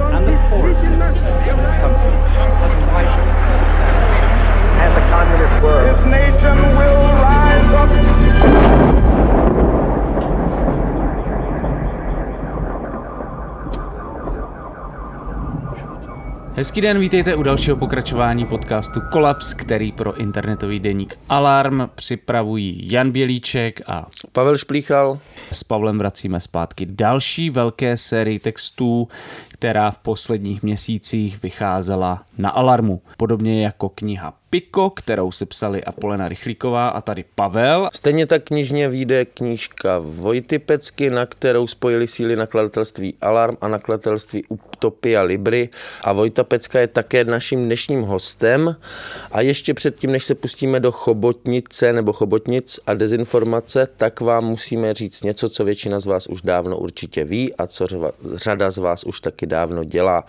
and the 10% of this country has widened. And the communist world. This nation will rise up. Hezký den, vítejte u dalšího pokračování podcastu Kolaps, který pro internetový deník Alarm připravují Jan Bělíček a Pavel Šplíchal. s Pavlem vracíme zpátky další velké sérii textů, která v posledních měsících vycházela na Alarmu. Podobně jako kniha Piko, kterou se psali Apolena Rychlíková a tady Pavel. Stejně tak knižně vyjde knížka Vojty Pecky, na kterou spojili síly nakladatelství Alarm a nakladatelství Utopia Libry. A Vojta Pecka je také naším dnešním hostem. A ještě předtím, než se pustíme do chobotnice nebo chobotnic a dezinformace, tak vám musíme říct něco, co většina z vás už dávno určitě ví a co řada z vás už taky dávno dělá.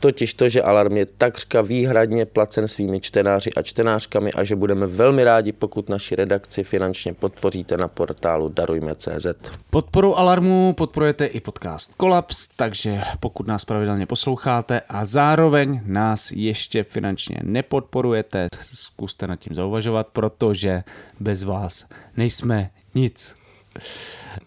Totiž to, že Alarm je takřka výhradně placen svými čtenáři a čtenářkami a že budeme velmi rádi, pokud naši redakci finančně podpoříte na portálu darujme.cz. Podporu Alarmu podporujete i podcast Kolaps, takže pokud nás pravidelně posloucháte a zároveň nás ještě finančně nepodporujete, zkuste nad tím zauvažovat, protože bez vás nejsme nic.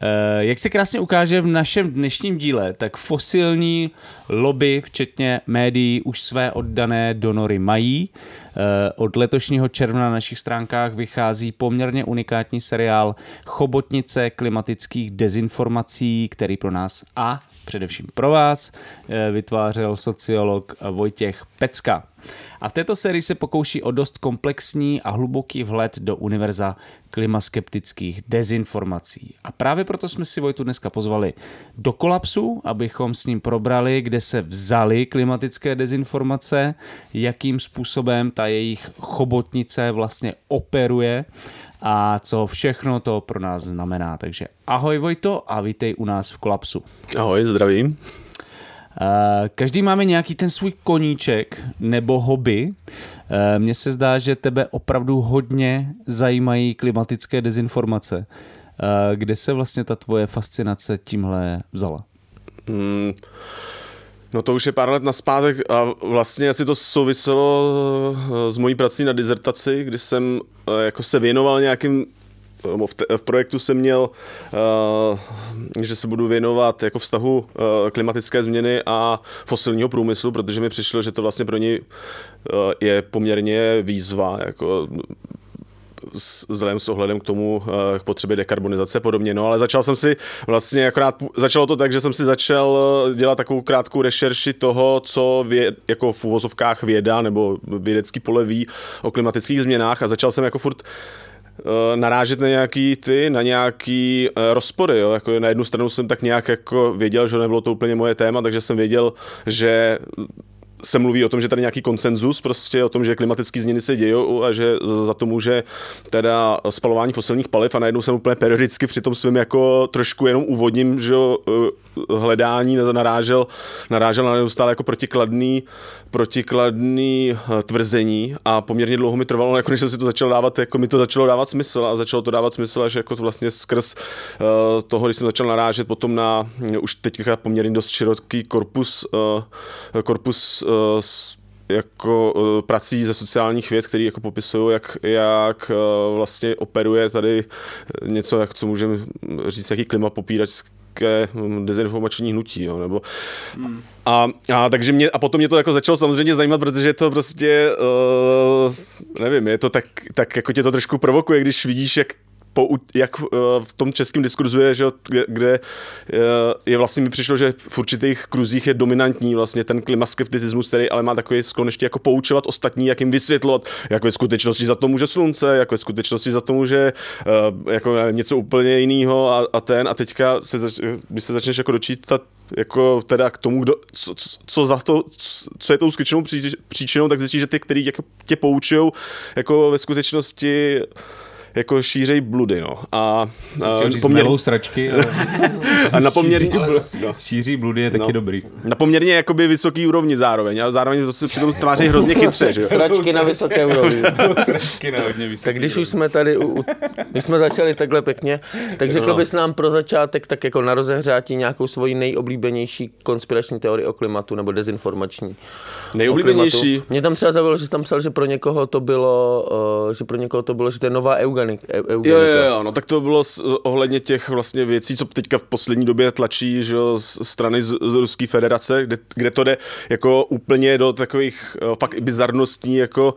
Eh, Jak se krásně ukáže v našem dnešním díle, tak fosilní lobby, včetně médií, už své oddané donory mají. Eh, Od letošního června na našich stránkách vychází poměrně unikátní seriál Chobotnice klimatických dezinformací, který pro nás a především pro vás eh, vytvářel sociolog Vojtěch Pecka. A v této sérii se pokouší o dost komplexní a hluboký vhled do univerza klimaskeptických dezinformací. A právě proto jsme si Vojtu dneska pozvali do kolapsu, abychom s ním probrali, kde se vzaly klimatické dezinformace, jakým způsobem ta jejich chobotnice vlastně operuje a co všechno to pro nás znamená. Takže ahoj Vojto a vítej u nás v kolapsu. Ahoj, zdravím. Každý máme nějaký ten svůj koníček nebo hobby. Mně se zdá, že tebe opravdu hodně zajímají klimatické dezinformace. Kde se vlastně ta tvoje fascinace tímhle vzala? Mm, no to už je pár let naspátek a vlastně asi to souviselo eh, s mojí prací na dizertaci, kdy jsem eh, jako se věnoval nějakým v, te, v projektu jsem měl, uh, že se budu věnovat jako vztahu uh, klimatické změny a fosilního průmyslu, protože mi přišlo, že to vlastně pro něj uh, je poměrně výzva, jako vzhledem s ohledem k tomu, k potřebě dekarbonizace a podobně. No ale začal jsem si vlastně akorát, začalo to tak, že jsem si začal dělat takovou krátkou rešerši toho, co vě, jako v úvozovkách věda nebo vědecký pole ví o klimatických změnách a začal jsem jako furt narážet na nějaký ty, na nějaký eh, rozpory, jo? Jako na jednu stranu jsem tak nějak jako věděl, že nebylo to úplně moje téma, takže jsem věděl, že se mluví o tom, že tady nějaký konsenzus prostě o tom, že klimatické změny se dějí a že za to může teda spalování fosilních paliv a najednou jsem úplně periodicky při tom svém jako trošku jenom úvodním že eh, hledání narážel, narážel na neustále jako protikladný, protikladný eh, tvrzení a poměrně dlouho mi trvalo, jako než jsem si to začal dávat, jako mi to začalo dávat smysl a začalo to dávat smysl až jako vlastně skrz uh, toho, když jsem začal narážet potom na už teďka poměrně dost široký korpus, korpus jako uh, prací ze sociálních věd, který jako popisují, jak, jak uh, vlastně operuje tady něco, jak co můžeme říct, jaký klima popíračské hm, dezinformační hnutí, jo, nebo a, a, takže mě, a potom mě to jako začalo samozřejmě zajímat, protože je to prostě, uh, nevím, je to tak, tak jako tě to trošku provokuje, když vidíš, jak po, jak eh, v tom českém diskurzu je, že, kde eh, je vlastně mi přišlo, že v určitých kruzích je dominantní vlastně ten klimaskepticismus, který ale má takový sklon ještě jako poučovat ostatní, jak jim vysvětlovat, jak ve skutečnosti za to může slunce, jak ve skutečnosti za to může jako něco úplně jiného a, a ten a teďka se, zač, když se začneš jako dočítat jako teda k tomu, kdo, co, co, za to, co je tou skutečnou příčinou, tak zjistíš, že ty, který jako tě poučují, jako ve skutečnosti jako šířej bludy, no. A, a poměr... sračky, ale... a na poměrně... Šíří, ale no. šíří bludy je taky no. dobrý. Na poměrně jakoby vysoký úrovni zároveň, ale zároveň to se přitom stváří hrozně chytře, že jo. Sračky na vysoké úrovni. sračky na hodně vysoké Tak když už jsme tady, u, u, když jsme začali takhle pěkně, tak řekl no. bys nám pro začátek tak jako na rozehřátí nějakou svoji nejoblíbenější konspirační teorii o klimatu nebo dezinformační. Nejoblíbenější? Mě tam třeba zavolalo, že jsi tam psal, že pro někoho to bylo, uh, že pro někoho to bylo, že to je nová eugenika eugenik, eugenika. Jo, jo, jo, no tak to bylo s, ohledně těch vlastně věcí, co teďka v poslední době tlačí že, z strany z, z Ruské federace, kde, kde to jde jako úplně do takových uh, fakt bizarností, jako,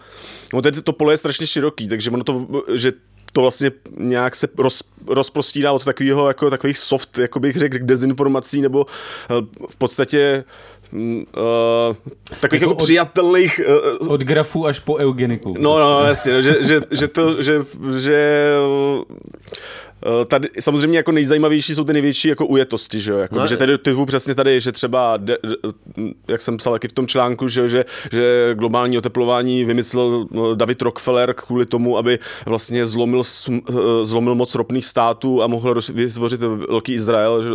no to, to pole je strašně široký, takže ono to, že to vlastně nějak se roz, rozprostírá od takového, jako takových soft, jako bych řekl, dezinformací, nebo uh, v podstatě uh, takových jako, jako od, přijatelných... Uh, od grafu až po eugeniku. No, no, jasně, že, že, že to, že, že tady samozřejmě jako nejzajímavější jsou ty největší jako ujetosti, že jo, jako, no, že tady typu přesně tady, že třeba, de, jak jsem psal taky v tom článku, že, že, že globální oteplování vymyslel no, David Rockefeller kvůli tomu, aby vlastně zlomil, eh, zlomil moc ropných států a mohl vytvořit velký Izrael, že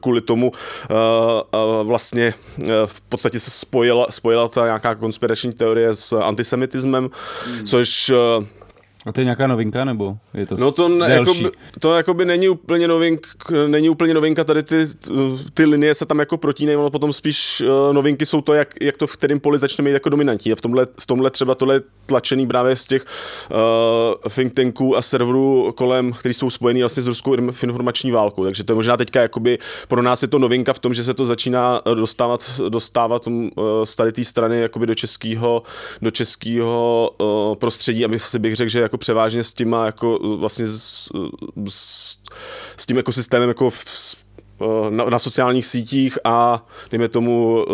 kvůli tomu uh, vlastně uh, v podstatě se spojila, spojila ta nějaká konspirační teorie s antisemitismem, hmm. což uh, a to je nějaká novinka, nebo je to No to, ne, jakoby, to jakoby není úplně, novink, není úplně novinka, tady ty, ty linie se tam jako protínají, ale potom spíš uh, novinky jsou to, jak, jak to v kterém poli začne mít jako dominantní. A v tomhle, v tomhle třeba tohle je tlačený právě z těch uh, think tanků a serverů kolem, který jsou spojený vlastně s ruskou informační válkou. Takže to je možná teďka jakoby, pro nás je to novinka v tom, že se to začíná dostávat, dostávat um, uh, z tady té strany jakoby do českého do českého uh, prostředí, aby si bych řekl, že jako převážně s těma jako vlastně s, s, s tím ekosystémem jako v, na, na sociálních sítích a dejme tomu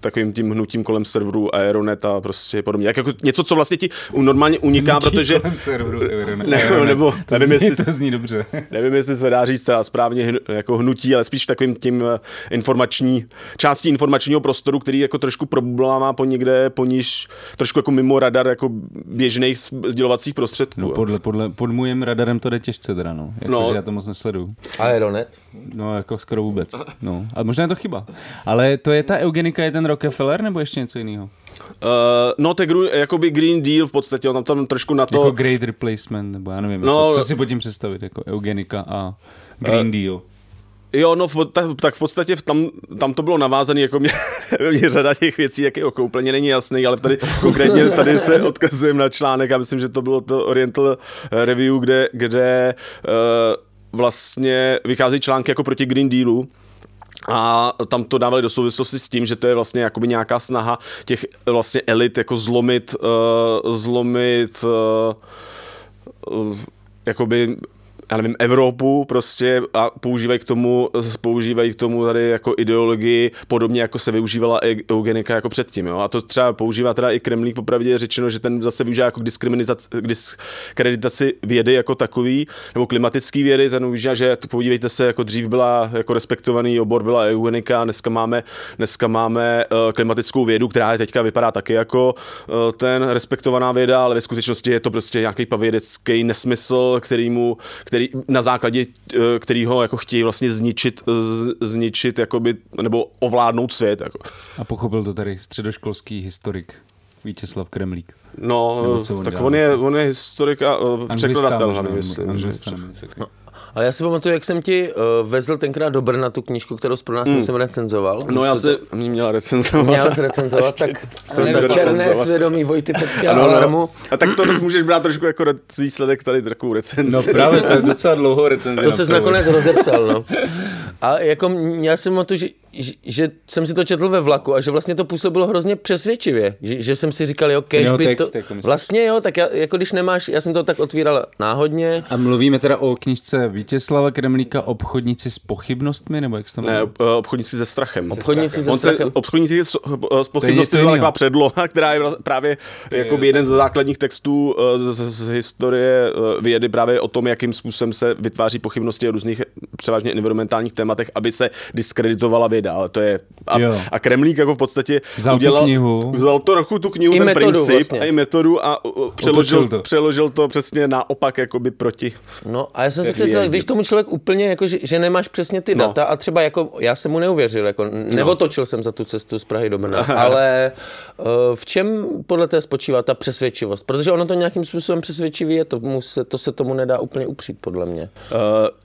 takovým tím hnutím kolem serveru Aeronet a prostě podobně. Jak jako něco, co vlastně ti normálně uniká, Hnutí protože... kolem serveru Aeronet. Ne, nebo, to nevím, zní, jestli, to zní dobře. nevím, jestli se dá říct teda správně jako hnutí, ale spíš takovým tím eh, informační, částí informačního prostoru, který jako trošku problém po někde, po níž trošku jako mimo radar jako běžných sdělovacích prostředků. No, podle, podle, pod mojím radarem to jde těžce teda, no. Jako, no. Že já to moc nesleduju. Aeronet? No, jako skoro vůbec. No. A možná je to chyba. Ale to je ta eugenika, je ten Rockefeller nebo ještě něco jiného? Uh, no, to je jakoby Green Deal v podstatě, on tam, tam trošku na to... Jako Great Replacement, nebo já nevím, no, jako, co si pod tím představit, jako eugenika a Green uh, Deal. Jo, no, tak, tak v podstatě tam, tam to bylo navázané, jako mě, mě řada těch věcí, jak jako úplně není jasný, ale tady konkrétně tady se odkazujem na článek a myslím, že to bylo to Oriental Review, kde, kde uh, vlastně vychází články jako proti Green Dealu, a tam to dávali do souvislosti s tím, že to je vlastně jakoby nějaká snaha těch vlastně elit jako zlomit, uh, zlomit uh, jakoby já nevím, Evropu prostě a používají k tomu, používají k tomu tady jako ideologii, podobně jako se využívala eugenika jako předtím, jo. A to třeba používá teda i Kremlík, popravdě řečeno, že ten zase využívá jako diskreditaci vědy jako takový, nebo klimatický vědy, ten využívá, že podívejte se, jako dřív byla jako respektovaný obor byla eugenika, dneska máme, dneska máme uh, klimatickou vědu, která je teďka vypadá taky jako uh, ten respektovaná věda, ale ve skutečnosti je to prostě nějaký pavědecký nesmysl, kterýmu, který který, na základě eh, kterého jako chtějí vlastně zničit, zničit jakoby, nebo ovládnout svět. Jako. A pochopil to tady středoškolský historik Vítězslav Kremlík. No, on tak on je, vlastně? on je historik a uh, překladatel, hlavně, myslím. Anglista, no, ale já si pamatuju, jak jsem ti uh, vezl tenkrát do Brna tu knížku, kterou pro nás hmm. jsem recenzoval. No já se, mě měla recenzovat. Měla se recenzovat, tak jsem to černé svědomí Vojty Pecké ano, Alarmu. A tak to můžeš brát trošku jako výsledek tady takovou recenzi. No právě, to je docela dlouho recenze. To se nakonec rozepsal, no. A jako já jsem to, že že, jsem si to četl ve vlaku a že vlastně to působilo hrozně přesvědčivě, že, že jsem si říkal, jo, kež Jeho by text, to... jako vlastně jo, tak já, jako když nemáš, já jsem to tak otvíral náhodně, A mluvíme teda o knižce Vítězslava Kremlíka Obchodníci s pochybnostmi, nebo jak se to Ne, jmenuje? ob- obchodníci se strachem. Obchodníci se strachem. obchodníci s, s něco pochybnostmi byla taková předloha, která je právě jako jeden ze základních textů eh, z, z, z historie eh, vědy právě o tom, jakým způsobem se vytváří pochybnosti o různých převážně environmentálních tématech, aby se diskreditovala věda. Ale to je a, Jo. a Kremlík jako v podstatě Vzal tu udělal, knihu. vzal to trochu tu knihu, I ten metodu princip vlastně. a i metodu a uh, přeložil, Otočil to. přeložil to přesně naopak jakoby proti. No a já jsem si představil, je. když tomu člověk úplně, jako, že, že nemáš přesně ty No. data a třeba jako, já jsem mu neuvěřil, jako neotočil jsem za tu cestu z Prahy do Brna, ale uh, v čem podle té spočívá ta přesvědčivost? Protože ono to nějakým způsobem přesvědčivý je, tomu se, to se tomu nedá úplně upřít, podle mě. Uh,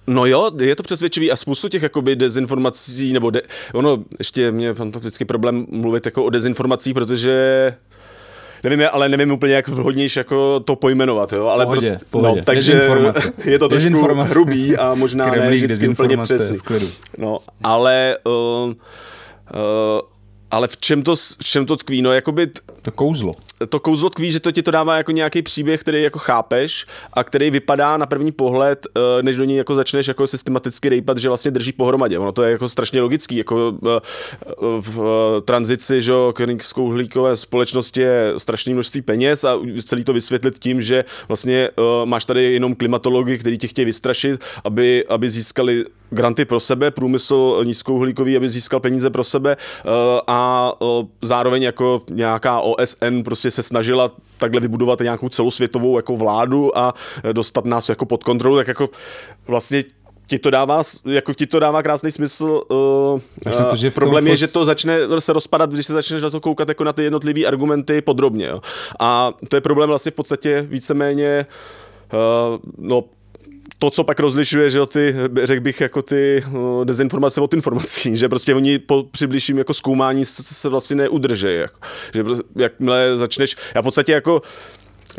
no jo, je to přesvědčivý a spoustu těch jakoby dezinformací, nebo de, ono, ještě mě vždycky problém mluvit jako o dezinformacích, protože Nevím, ale nevím úplně, jak vhodnější jako to pojmenovat, jo, ale Pohodě, prostě, pohodě. no, takže je to trošku hrubý a možná ne vždycky úplně dezinformace přesný. No, ale uh, uh, ale v čem to, v čem to tkví? No, jakoby t- To kouzlo. to kouzlo tkví, že to ti to dává jako nějaký příběh, který jako chápeš a který vypadá na první pohled, eh, než do něj jako začneš jako systematicky rejpat, že vlastně drží pohromadě. Ono to je jako strašně logický, jako eh, v eh, tranzici, že jo, k nízkouhlíkové společnosti je strašné množství peněz a celý to vysvětlit tím, že vlastně máš tady jenom klimatology, kteří tě chtějí vystrašit, aby, aby získali granty pro sebe, průmysl nízkouhlíkový, aby získal peníze pro sebe eh, a zároveň jako nějaká OSN prostě se snažila takhle vybudovat nějakou celosvětovou jako vládu a dostat nás jako pod kontrolu, tak jako vlastně ti to dává, jako ti to dává krásný smysl. Uh, to, že problém je, že to začne se rozpadat, když se začneš na to koukat jako na ty jednotlivé argumenty podrobně. Jo. A to je problém vlastně v podstatě víceméně uh, no, to, co pak rozlišuje, že ty, řekl bych, jako ty uh, dezinformace od informací, že prostě oni po přibližším jako zkoumání se, se vlastně neudržejí, jako, že prostě, jakmile začneš, já v podstatě jako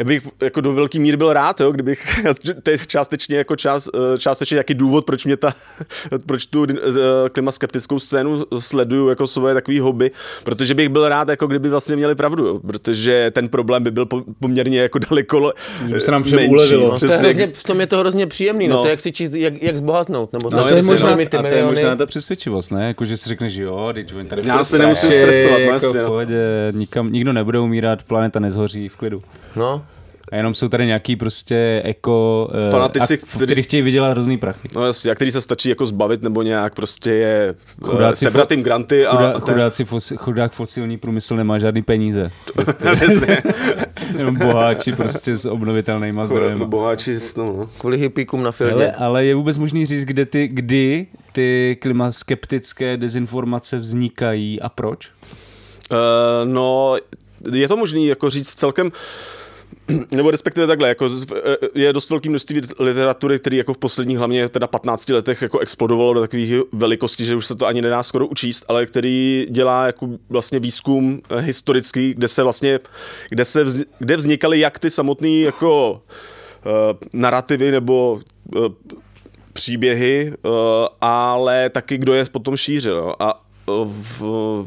bych jako do velký míry byl rád, jo, kdybych, to je částečně jako část, eh, částečně jaký důvod, proč mě ta, proč tu eh, klimaskeptickou scénu sleduju jako svoje takový hobby, protože bych byl rád, jako kdyby vlastně měli pravdu, jo, protože ten problém by byl po, poměrně jako daleko Kdyby se nám všem menší, ulevilo. No, to je hrozně, v tom je to hrozně příjemný, no, No. to je jak si číst, jak, jak zbohatnout, nebo No, no, to je možná, no. mi ty a to je možná ta přesvědčivost, ne? Jako, že si řekneš, že jo, teď oni tady Já se nemusím stresovat, jako v no. pohodě, nikam, nikdo nebude umírat, planeta nezhoří v klidu. No, A jenom jsou tady nějaký prostě eko... eh, Fanatici, a- kteří- kteří chtějí vydělat hrozný prachy. No jasně, a který se stačí jako zbavit nebo nějak prostě je Chudáci sebrat jim granty a Chudá, ten- chudáci fosi, chudák fosilní průmysl nemá žádný peníze. Prostě jenom boháči prostě s obnovitelnýma zdrojem. Boháči, no, no. kvůli hippíkům na filmě. Ale, ale je vůbec možný říct, kde ty, kdy ty klimaskeptické dezinformace vznikají a proč? Uh, no, je to možný jako říct celkem nebo respektive takhle, jako z- eh, je dost velký množství literatury, který jako v posledních hlavně teda 15 letech jako explodovalo do takových velikostí, že už se to ani nedá skoro učíst, ale který dělá jako vlastně výzkum eh, historický, kde se vlastně, kde se vz, kde vznikaly jak ty samotné jako uh, narrativy nebo uh, příběhy, uh, ale taky kdo je potom šířil. A v,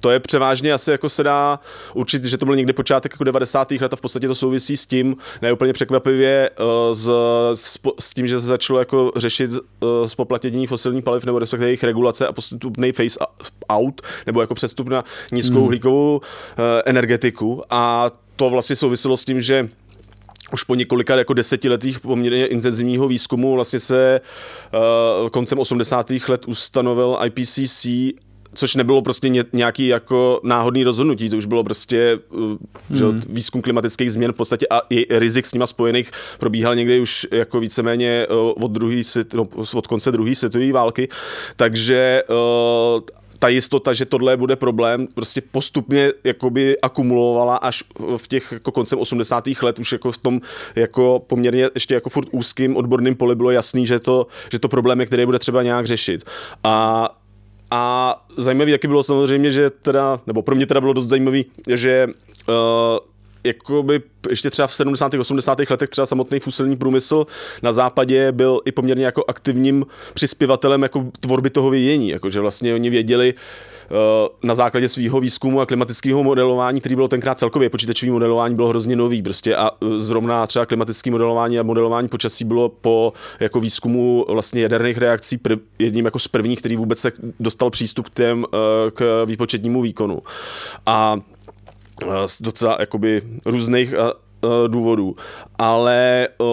to je převážně asi jako se dá určit, že to byl někdy počátek jako 90. let a v podstatě to souvisí s tím, ne úplně překvapivě, eh, s, s, s tím, že se začalo jako řešit eh, spoplatnění fosilních paliv nebo respektive jejich regulace a postupný face out, nebo jako přestup na nízkou uhlíkovou eh, energetiku a to vlastně souviselo s tím, že už po několika jako desetiletých poměrně intenzivního výzkumu vlastně se uh, koncem 80. let ustanovil IPCC což nebylo prostě ně, nějaký jako náhodný rozhodnutí, to už bylo prostě uh, že, jo, výzkum klimatických změn v podstatě a i rizik s nima spojených probíhal někdy už jako víceméně uh, od, druhý, no, od konce druhé světové války, takže uh, ta jistota, že tohle bude problém, prostě postupně jakoby akumulovala až v těch jako koncem 80. let už jako v tom jako poměrně ještě jako furt úzkým odborným poli bylo jasný, že to, že to problém je, který bude třeba nějak řešit. A a zajímavý taky bylo samozřejmě, že teda, nebo pro mě teda bylo dost zajímavý, že uh, jakoby ještě třeba v 70. 80. letech třeba samotný fosilní průmysl na západě byl i poměrně jako aktivním přispěvatelem jako tvorby toho vědění, jako že vlastně oni věděli, na základě svého výzkumu a klimatického modelování, který bylo tenkrát celkově počítačové modelování, bylo hrozně nový prostě a eh, zrovna třeba klimatické modelování a modelování počasí bylo po jako výzkumu vlastně jaderných reakcí prv, jedním jako z prvních, který vůbec se dostal přístup k, těm, eh, k výpočetnímu výkonu. A docela jakoby různých důvodů. Ale uh,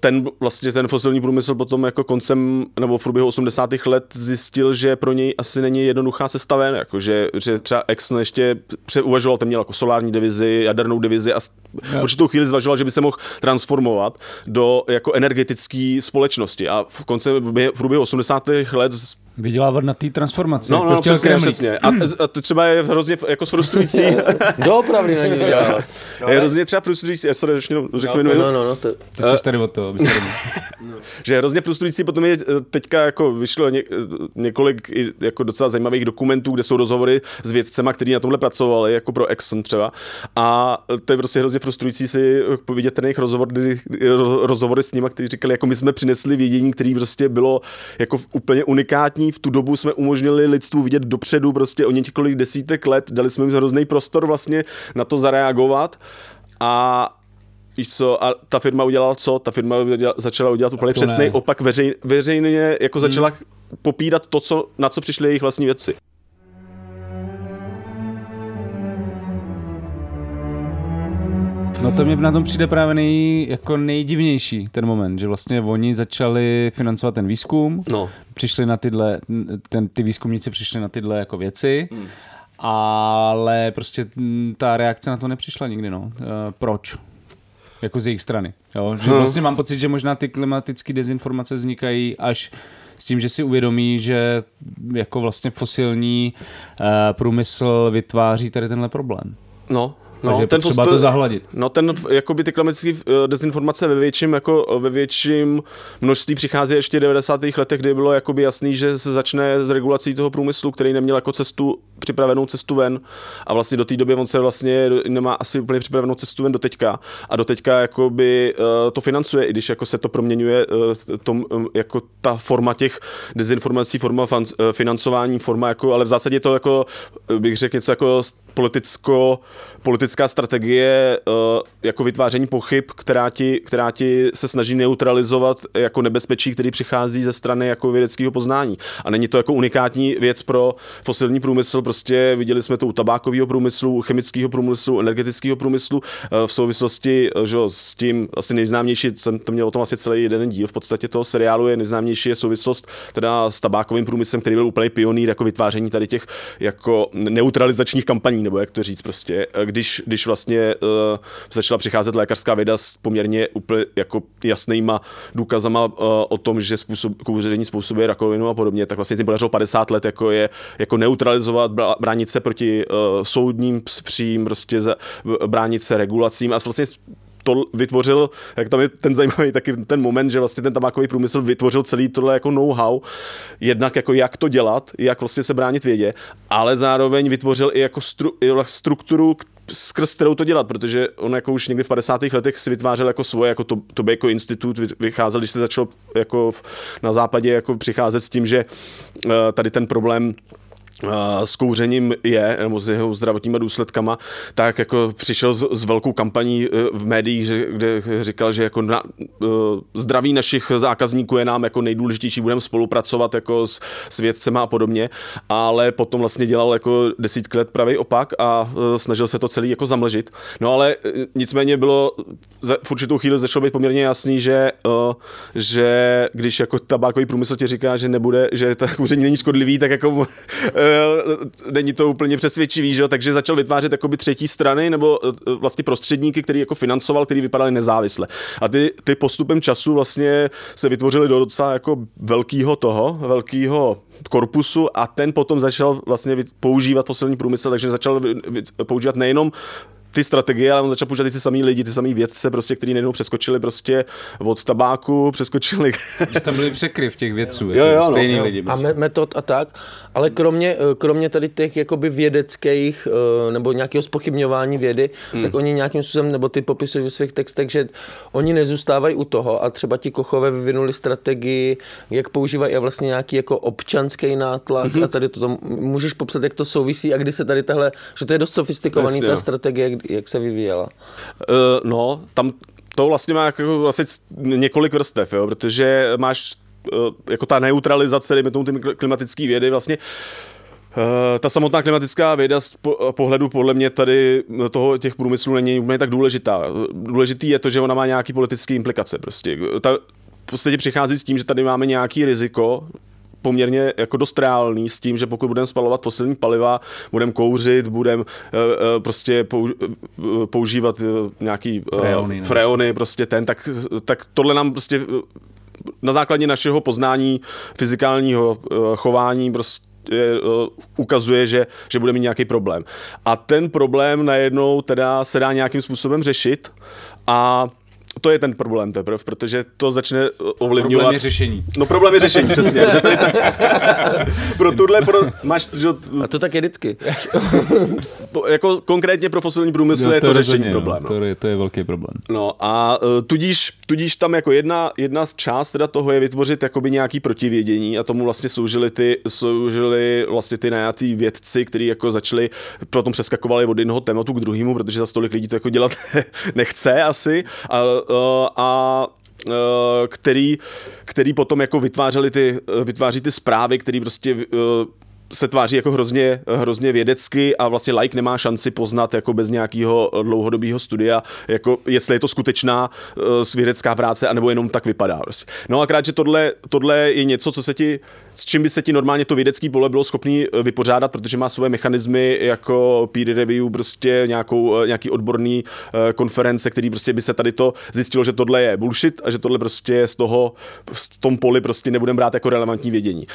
ten vlastně ten fosilní průmysl potom jako koncem nebo v průběhu 80. let zjistil, že pro něj asi není jednoduchá cesta ven, jako že, že třeba Exxon ještě uvažoval, ten měl jako solární divizi, jadernou divizi a v určitou chvíli zvažoval, že by se mohl transformovat do jako energetické společnosti a v konce v průběhu 80. let Vydělávat na té transformaci. No, no, no přesně, přesně. A, a, to třeba je hrozně jako frustrující. Doopravdy na ní vydělávat. je hrozně třeba frustrující, já sorry, ještě řeknu no, no, no, no, to... Ty jsi tady od toho. že je hrozně frustrující, potom je eh, teďka jako vyšlo ně, eh, několik jako docela zajímavých dokumentů, kde jsou rozhovory s vědcema, kteří na tomhle pracovali, jako pro Exxon třeba. A to je prostě hrozně frustrující si vidět ten jejich rozhovor, kdy, rozhovory s nimi, kteří říkali, jako my jsme přinesli vědění, který prostě bylo jako úplně unikátní v tu dobu jsme umožnili lidstvu vidět dopředu prostě o několik desítek let, dali jsme jim hrozný prostor vlastně na to zareagovat a Víš co, a ta firma udělala co? Ta firma udělala, začala udělat úplně přesný opak, veřej, veřejně jako hmm. začala popírat to, co, na co přišly jejich vlastní věci. No to mě na tom přijde právě nej, jako nejdivnější ten moment, že vlastně oni začali financovat ten výzkum, no. přišli na tyhle, ten, ty výzkumníci přišli na tyhle jako věci, hmm. ale prostě ta reakce na to nepřišla nikdy, no. Uh, proč? Jako z jejich strany. Jo? Že hmm. vlastně mám pocit, že možná ty klimatické dezinformace vznikají až s tím, že si uvědomí, že jako vlastně fosilní uh, průmysl vytváří tady tenhle problém. No, No, Takže ten potřeba to zahladit. No ten, jakoby ty klimatické eh, dezinformace ve větším, jako ve větším množství přichází ještě v 90. letech, kdy bylo jakoby jasný, že se začne s regulací toho průmyslu, který neměl jako cestu, připravenou cestu ven a vlastně do té doby on se vlastně nemá asi úplně připravenou cestu ven do teďka a do teďka jakoby uh, to financuje, i když jako se to proměňuje tom, jako ta forma těch dezinformací, forma financování, forma jako, ale v zásadě to jako bych řekl něco jako politicko, politická strategie uh, jako vytváření pochyb, která ti, která ti se snaží neutralizovat jako nebezpečí, který přichází ze strany jako vědeckého poznání. A není to jako unikátní věc pro fosilní průmysl, prostě viděli jsme to u tabákového průmyslu, chemického průmyslu, energetického průmyslu uh, v souvislosti uh, že, s tím asi nejznámější, jsem to měl o tom asi celý jeden díl v podstatě toho seriálu, je nejznámější je souvislost teda s tabákovým průmyslem, který byl úplně pionýr jako vytváření tady těch jako neutralizačních kampaní nebo jak to říct prostě, eh, když, když vlastně uh, začala přicházet lékařská věda s poměrně úplně jako jasnýma důkazama uh, o tom, že způsob, kouření způsobuje rakovinu a podobně, tak vlastně tím podařilo 50 let jako je jako neutralizovat, bránit se proti uh, soudním přím, prostě za, bránit se regulacím a vlastně to vytvořil, jak tam je ten zajímavý taky ten moment, že vlastně ten tabákový průmysl vytvořil celý tohle jako know-how, jednak jako jak to dělat, jak vlastně se bránit vědě, ale zároveň vytvořil i jako stru, i strukturu, skrz kterou to dělat, protože on jako už někdy v 50. letech si vytvářel jako svoje, jako to, Tobacco Institut vycházel, když se začal jako na západě jako přicházet s tím, že uh, tady ten problém s kouřením je, nebo s jeho zdravotníma důsledkama, tak jako přišel s, s velkou kampaní e, v médiích, kde říkal, že jako na, uh, zdraví našich zákazníků je nám jako nejdůležitější, budeme spolupracovat jako s, s vědcema a podobně, ale potom vlastně dělal jako desítky let pravý opak a uh, snažil se to celý jako zamlžit. No ale nicméně bylo v určitou chvíli začalo být poměrně jasný, že, že když jako tabákový průmysl ti říká, že nebude, že ta kouření není škodlivý, tak jako Eh, není to úplně přesvědčivý, že? takže začal vytvářet jakoby třetí strany nebo eh, vlastně prostředníky, který jako financoval, který vypadali nezávisle. A ty, ty postupem času vlastně se vytvořily do docela jako velkého toho, velkého korpusu a ten potom začal vlastně používat fosilní průmysl, takže začal používat nejenom ty strategie, ale on začal používat ty samý lidi, ty samý vědce, prostě, kteří najednou přeskočili prostě od tabáku, přeskočili. Že tam byly překryv těch vědců, Jo, jako jo, no, stejný jo. lidi. a Prostě. me- metod a tak, ale kromě, eh, kromě tady těch jakoby vědeckých eh, nebo nějakého spochybňování vědy, hmm. tak oni nějakým způsobem, nebo ty popisují ve svých textech, že oni nezůstávají u toho a třeba ti kochové vyvinuli strategii, jak používají a vlastně nějaký jako občanský nátlak hmm. a tady to můžeš popsat, jak to souvisí a kdy se tady tahle, že to je dost sofistikovaný Jasně, ta no. strategie, jak, se vyvíjela. Uh, no, tam to vlastně má jako vlastně několik vrstev, jo, protože máš uh, jako ta neutralizace, dejme tomu ty klimatické vědy vlastně Uh, ta samotná klimatická věda z po- pohledu podle mě tady toho těch průmyslů není úplně tak důležitá. Důležitý je to, že ona má nějaký politické implikace prostě. Ta v podstatě přichází s tím, že tady máme nějaký riziko, poměrně jako dost reálný s tím, že pokud budeme spalovat fosilní paliva, budeme kouřit, budeme uh, uh, prostě pou, uh, používat uh, nějaký uh, Freony, freony, prostě ten, tak, tak tohle nám prostě uh, na základě našeho poznání fyzikálního uh, chování prostě ukazuje, že, že bude mít nějaký problém. A ten problém najednou teda se dá nějakým způsobem řešit a to je ten problém teprve, protože to začne ovlivňovat... Problém je řešení. No problém je řešení, přesně. Že tady tak, pro tuhle, pro, máš, že, A to tak je vždycky. po- jako konkrétně pro fosilní průmysl No, je to, řešení rozhodně, problém. No. To, je, to je velký problém. No a uh, tudíž, tudíž tam jako jedna, jedna část teda toho je vytvořit jakoby nějaký protivědění a tomu vlastně sloužili ty, sloužili vlastně ty najatý vědci, kteří jako začali, potom přeskakovali od jednoho tématu k druhému, protože za stolik lidí to jako dělat nechce asi. A, a uh, který, který potom jako vytvářeli ty, vytváří ty zprávy, který prostě se tváří jako hrozně, hrozně vědecky a vlastně like nemá šanci poznat jako bez nějakého dlouhodobého studia, jako jestli je to skutečná uh, vědecká práce, anebo jenom tak vypadá. Prostě. No a krát, že tohle, tohle je něco, co se ti, s čím by se ti normálně to vědecký pole bylo schopný eh, vypořádat, protože má svoje mechanismy jako peer review, prostě nějakou, eh, nějaký odborný uh, konference, který prostě by se tady to zjistilo, že tohle je bullshit a že tohle prostě z toho, v tom poli prostě nebudeme brát jako relevantní vědění.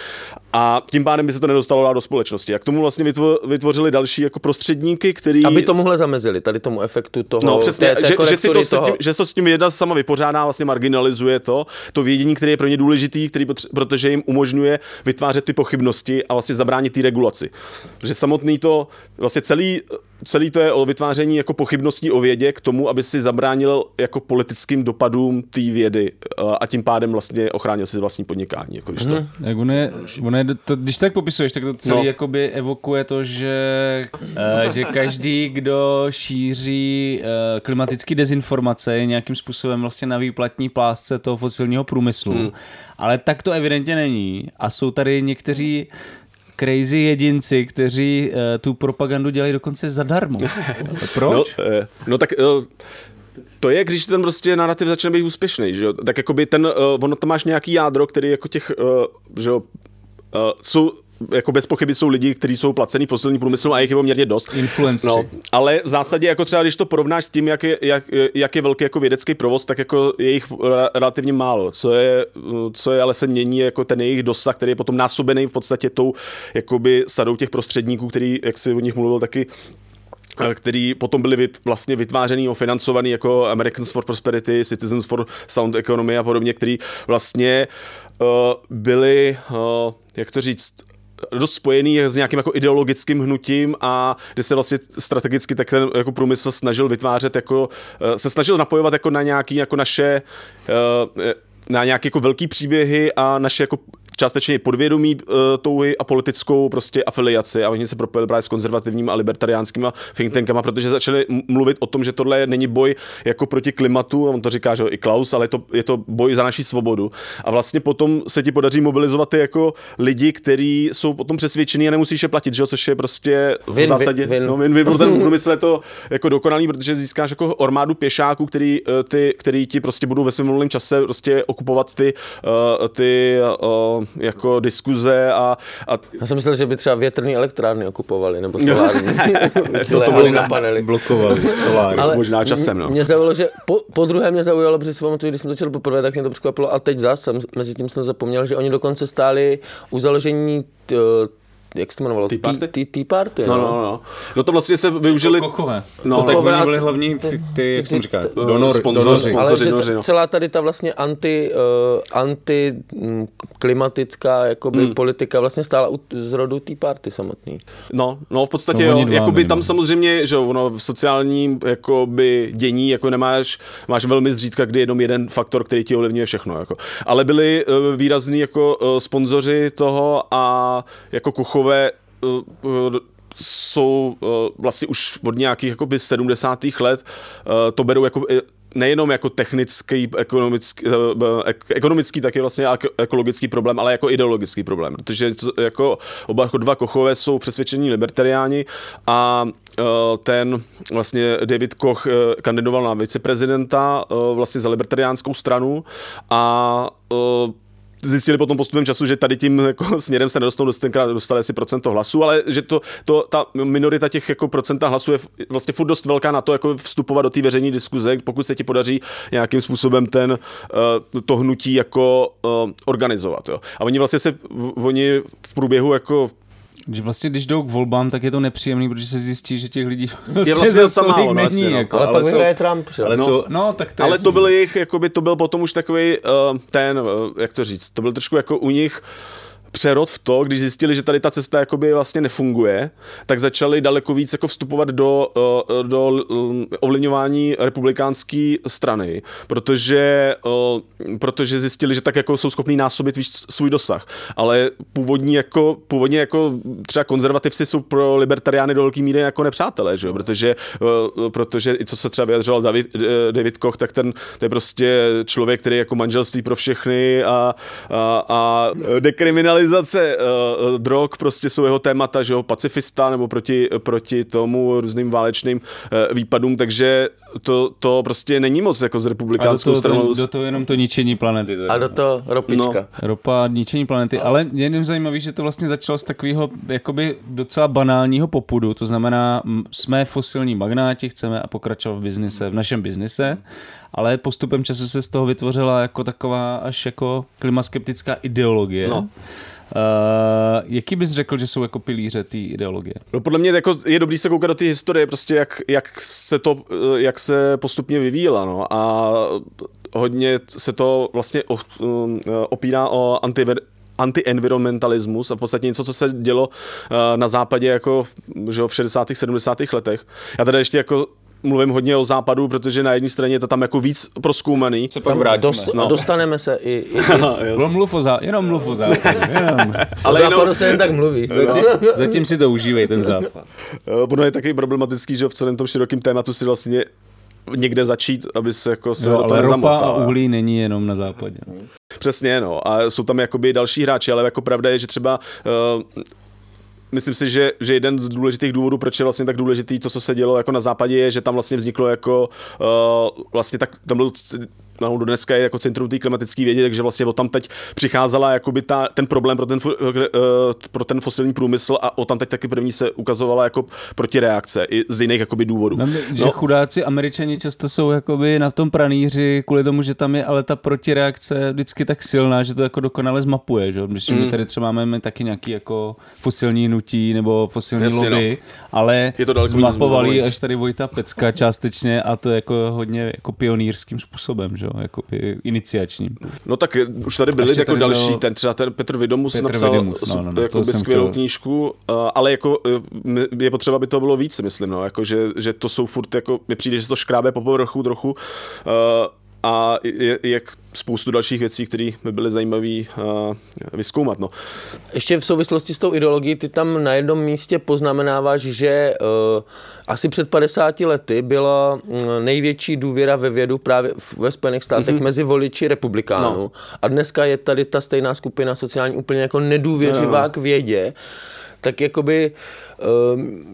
A tím pádem by se to nedostalo dál do společnosti. A k tomu vlastně vytvo- vytvořili další jako prostředníky, který... Aby tomuhle zamezili, tady tomu efektu toho, No přesně, té, té že, že, si to, toho. tím, že se s tím věda sama vypořádá, vlastně marginalizuje to, to vědění, které je pro ně důležitý, který protože jim umožňuje vytvářet ty pochybnosti a vlastně zabránit té regulaci. Protože samotný to, vlastně celý, celý to je o vytváření jako pochybností o vědě k tomu, aby si zabránil jako politickým dopadům té vědy a- a tím pádem vlastně ochránil si vlastní podnikání. Jako když to, Jak on je, je, to, když tak popisuješ, tak to celý No. no. jakoby evokuje to, že, uh, že každý, kdo šíří uh, klimatické dezinformace, je nějakým způsobem vlastně na výplatní plásce toho fosilního průmyslu. Hmm. Ale tak to evidentně není. A jsou tady někteří crazy jedinci, kteří uh, tu propagandu dělají dokonce zadarmo. Proč? No, eh, no tak eh, to je, když ten prostě narrativ začne být úspěšný, že jo? Tak jakoby ten, uh, ono tam máš nějaký jádro, který jako těch, uh, že jo, uh, jsou jako bez pochyby jsou lidi, kteří jsou placený fosilní průmysl a jich je poměrně dost. Influenceri. No, ale v zásadě jako třeba, když to porovnáš s tím, jak je, jak, jak je velký jako vědecký provoz, tak jako je jich re- relativně málo. Co je, co je ale se mění jako ten jejich dosah, který je potom násobený v podstatě tou jakoby sadou těch prostředníků, který, jak si o nich mluvil taky, eh, který potom byly vyt, vlastně vytvářený a financovaný jako Americans for Prosperity, Citizens for Sound Economy a podobně, který vlastně uh, byli, uh, jak to říct, dost spojený s nějakým jako ideologickým hnutím a kde se vlastně strategicky tak ten jako průmysl snažil vytvářet jako, eh, se snažil napojovat jako na nějaký jako naše eh, na nějaké jako velký příběhy a naše jako částečně podvědomí uh, touhy a politickou prostě afiliaci a oni se propojili právě s konzervativníma a libertariánskýma think tankama, protože začali mluvit o tom, že tohle není boj jako proti klimatu, a on to říká, že jo, i Klaus, ale je to, je to boj za naši svobodu. A vlastně potom se ti podaří mobilizovat ty jako lidi, kteří jsou potom přesvědčení a nemusíš je platit, že jo, což je prostě v Win, zásadě, win, win. no, win, win pro ten průmysl je to jako dokonalý, protože získáš jako armádu pěšáků, který, eh, ty, který ti prostě budou ve svém volném čase prostě okupovat ty, uh, ty uh, jako diskuze a, a Já jsem myslel, že by třeba větrné elektrárny okupovali, nebo solární. Vysílali to možná. na panely. Blokovali solár. Ale možná časem, no. Mě zaujalo, že po, po druhé mě zaujalo, protože si pamatuju, když jsem to četl poprvé, tak mě to překvapilo a teď zase, jsem, mezi tím jsem zapomněl, že oni dokonce stáli u založení t, jak se to jmenovalo? Tea Party? Tea, tea Party, No, no, no. No to vlastně se využili... Kochové. No, No, to tak Kochové oni byli hlavní, ty- ty, ty, jak jsem říkal, ty- donor, sponzoři. Ale že no. celá tady ta vlastně anti, uh, anti mm, klimatická jakoby Hmm. politika vlastně stála u, z rodu Tea Party samotný. No, no v podstatě No, no, jo. dva Jakoby tam samozřejmě, že ono v sociálním jakoby dění jako nemáš, máš velmi zřídka, kdy jenom jeden faktor, který ti ovlivňuje všechno. Jako. Ale byli uh, výrazní jako uh, sponzoři toho a jako kuchové uh, uh, jsou uh, vlastně už od nějakých jakoby 70. let to berou jako eh, nejenom jako technický, ekonomický, eh, ek- ekonomický, tak je vlastně ek- ekologický problém, ale jako ideologický problém, protože to- jako oba jako dva kochové jsou přesvědčení libertariáni a eh, ten vlastně David Koch eh, kandidoval na viceprezidenta eh, vlastně za libertariánskou stranu a eh, zjistili potom postupem času, že tady tím jako směrem se nedostanou, dost- tenkrát dostali asi procento hlasů, ale že to, to, ta minorita těch jako procenta hlasů je vlastně furt dost velká na to, jako vstupovat do té veřejné diskuze, pokud se ti podaří nějakým způsobem ten, uh, to hnutí jako uh, organizovat. Jo. A oni vlastně se, oni v průběhu jako Že vlastně, když jdou k volbám, tak je to nepříjemný, protože se zjistí, že těch lidí vlastně zase docela tolik málo, no, není. jasně, no. jako, Ale, ale pak jsou- vyhraje Trump, že? Ale No. jsou, no, tak to je ale jasný. to byl jejich, jakoby to byl potom už takový uh, ten, uh, jak to říct, to byl trošku jako u nich přerod v to, když zjistili, že tady ta cesta jakoby vlastně nefunguje, tak začali daleko víc jako vstupovat do, uh, do um, ovlivňování republikánské strany, protože, uh, protože zjistili, že tak jako jsou schopní násobit víc svůj dosah. Ale původní jako, původně jako třeba konzervativci jsou pro libertariány do velké míry jako nepřátelé, že jo? Protože, protože i co se třeba vyjadřoval David, eh, David Koch, tak ten to je prostě člověk, který je jako manželství pro všechny a, a, a dekriminalizace uh, drog prostě jsou jeho témata, že jo, pacifista nebo proti, proti tomu různým válečným uh, výpadům, takže to, to prostě není moc jako s A do republikánskou toho, stranou. to, do toho jenom to ničení planety. teda. A do toho ropička. No. Ropa, ničení planety, ale je jenom zajímavý, že to vlastně začalo z takového jakoby docela banálního popudu, to znamená, jsme fosilní magnáti, chceme a pokračovat v biznise, v našem biznise, ale postupem času se z toho vytvořila jako taková až jako klimaskeptická ideologie. No. Uh, jaký bys řekl, že jsou jako pilíře té ideologie? No podle mě jako je dobrý se koukat do té historie, prostě jak, jak, se to, eh, jak se postupně vyvíjela, no a hodně se to vlastně um, opírá o anti anti-environmentalismus a v podstatě něco, co se dělo eh, na západě jako že v 60. 70. letech. Já teda ještě jako mluvím hodně o západu, protože na jedné straně je to tam jako víc proskoumaný. Se Tam vrátíme. dost, No. A dostaneme se i, i, i mluv o zá... jenom mluv o západu. Jenom. ale jenom- západu se jen tak mluví. Zatím, zatím si to užívej, ten západ. Eh, Ono je taky problematický, že v celém tom širokém tématu si vlastně někde začít, aby se jako se Jo, do toho ale ropa a uhlí není jenom na západě. No. Přesně, no. A jsou tam jakoby další hráči, ale jako pravda je, že třeba uh, myslím si, že, že jeden z důležitých důvodů, proč je vlastně tak důležitý to, co se dělo jako na západě, je, že tam vlastně vzniklo jako uh, vlastně tak, tam byl do dneska je jako centrum té klimatické vědy, takže vlastně o tam teď přicházela jakoby ta, ten problém pro ten, fu- uh, pro ten fosilní průmysl a o tam teď taky první se ukazovala jako protireakce i z jiných jakoby důvodů. No, že chudáci američani často jsou jakoby na tom pranýři kvůli tomu, že tam je ale ta protireakce vždycky tak silná, že to jako dokonale zmapuje, že? Když Mm. my tady třeba máme taky nějaký jako fosilní nutí nebo fosilní Jasně, lobby, ale Je to zmapovali až tady Vojta Pecka částečně a to jako hodně jako pionýrským způsobem, že? Jakoby iniciačním. No tak už tady byli jako tady další, byl- ten třeba ten Petr Vidomus Petr napsal Vidomus, no, no, no, jsem skvělou chtěl. knížku, uh, ale jako m- je potřeba, aby to bylo víc, myslím, no, jako že, že to jsou furt, jako, mi přijde, že to škrábe po povrchu trochu uh, a je, je spoustu dalších věcí, které by byly zajímavé uh, vyskoumat, no. Ještě v souvislosti s tou ideologií, ty tam na jednom místě poznamenáváš, že uh, asi před 50 lety byla mm, největší důvěra ve vědu právě ve Spojených státech mm-hmm. mezi voliči republikánů. No. A dneska je tady ta stejná skupina sociální úplně jako nedůvěřivá No. k vědě. Tak jakoby, um,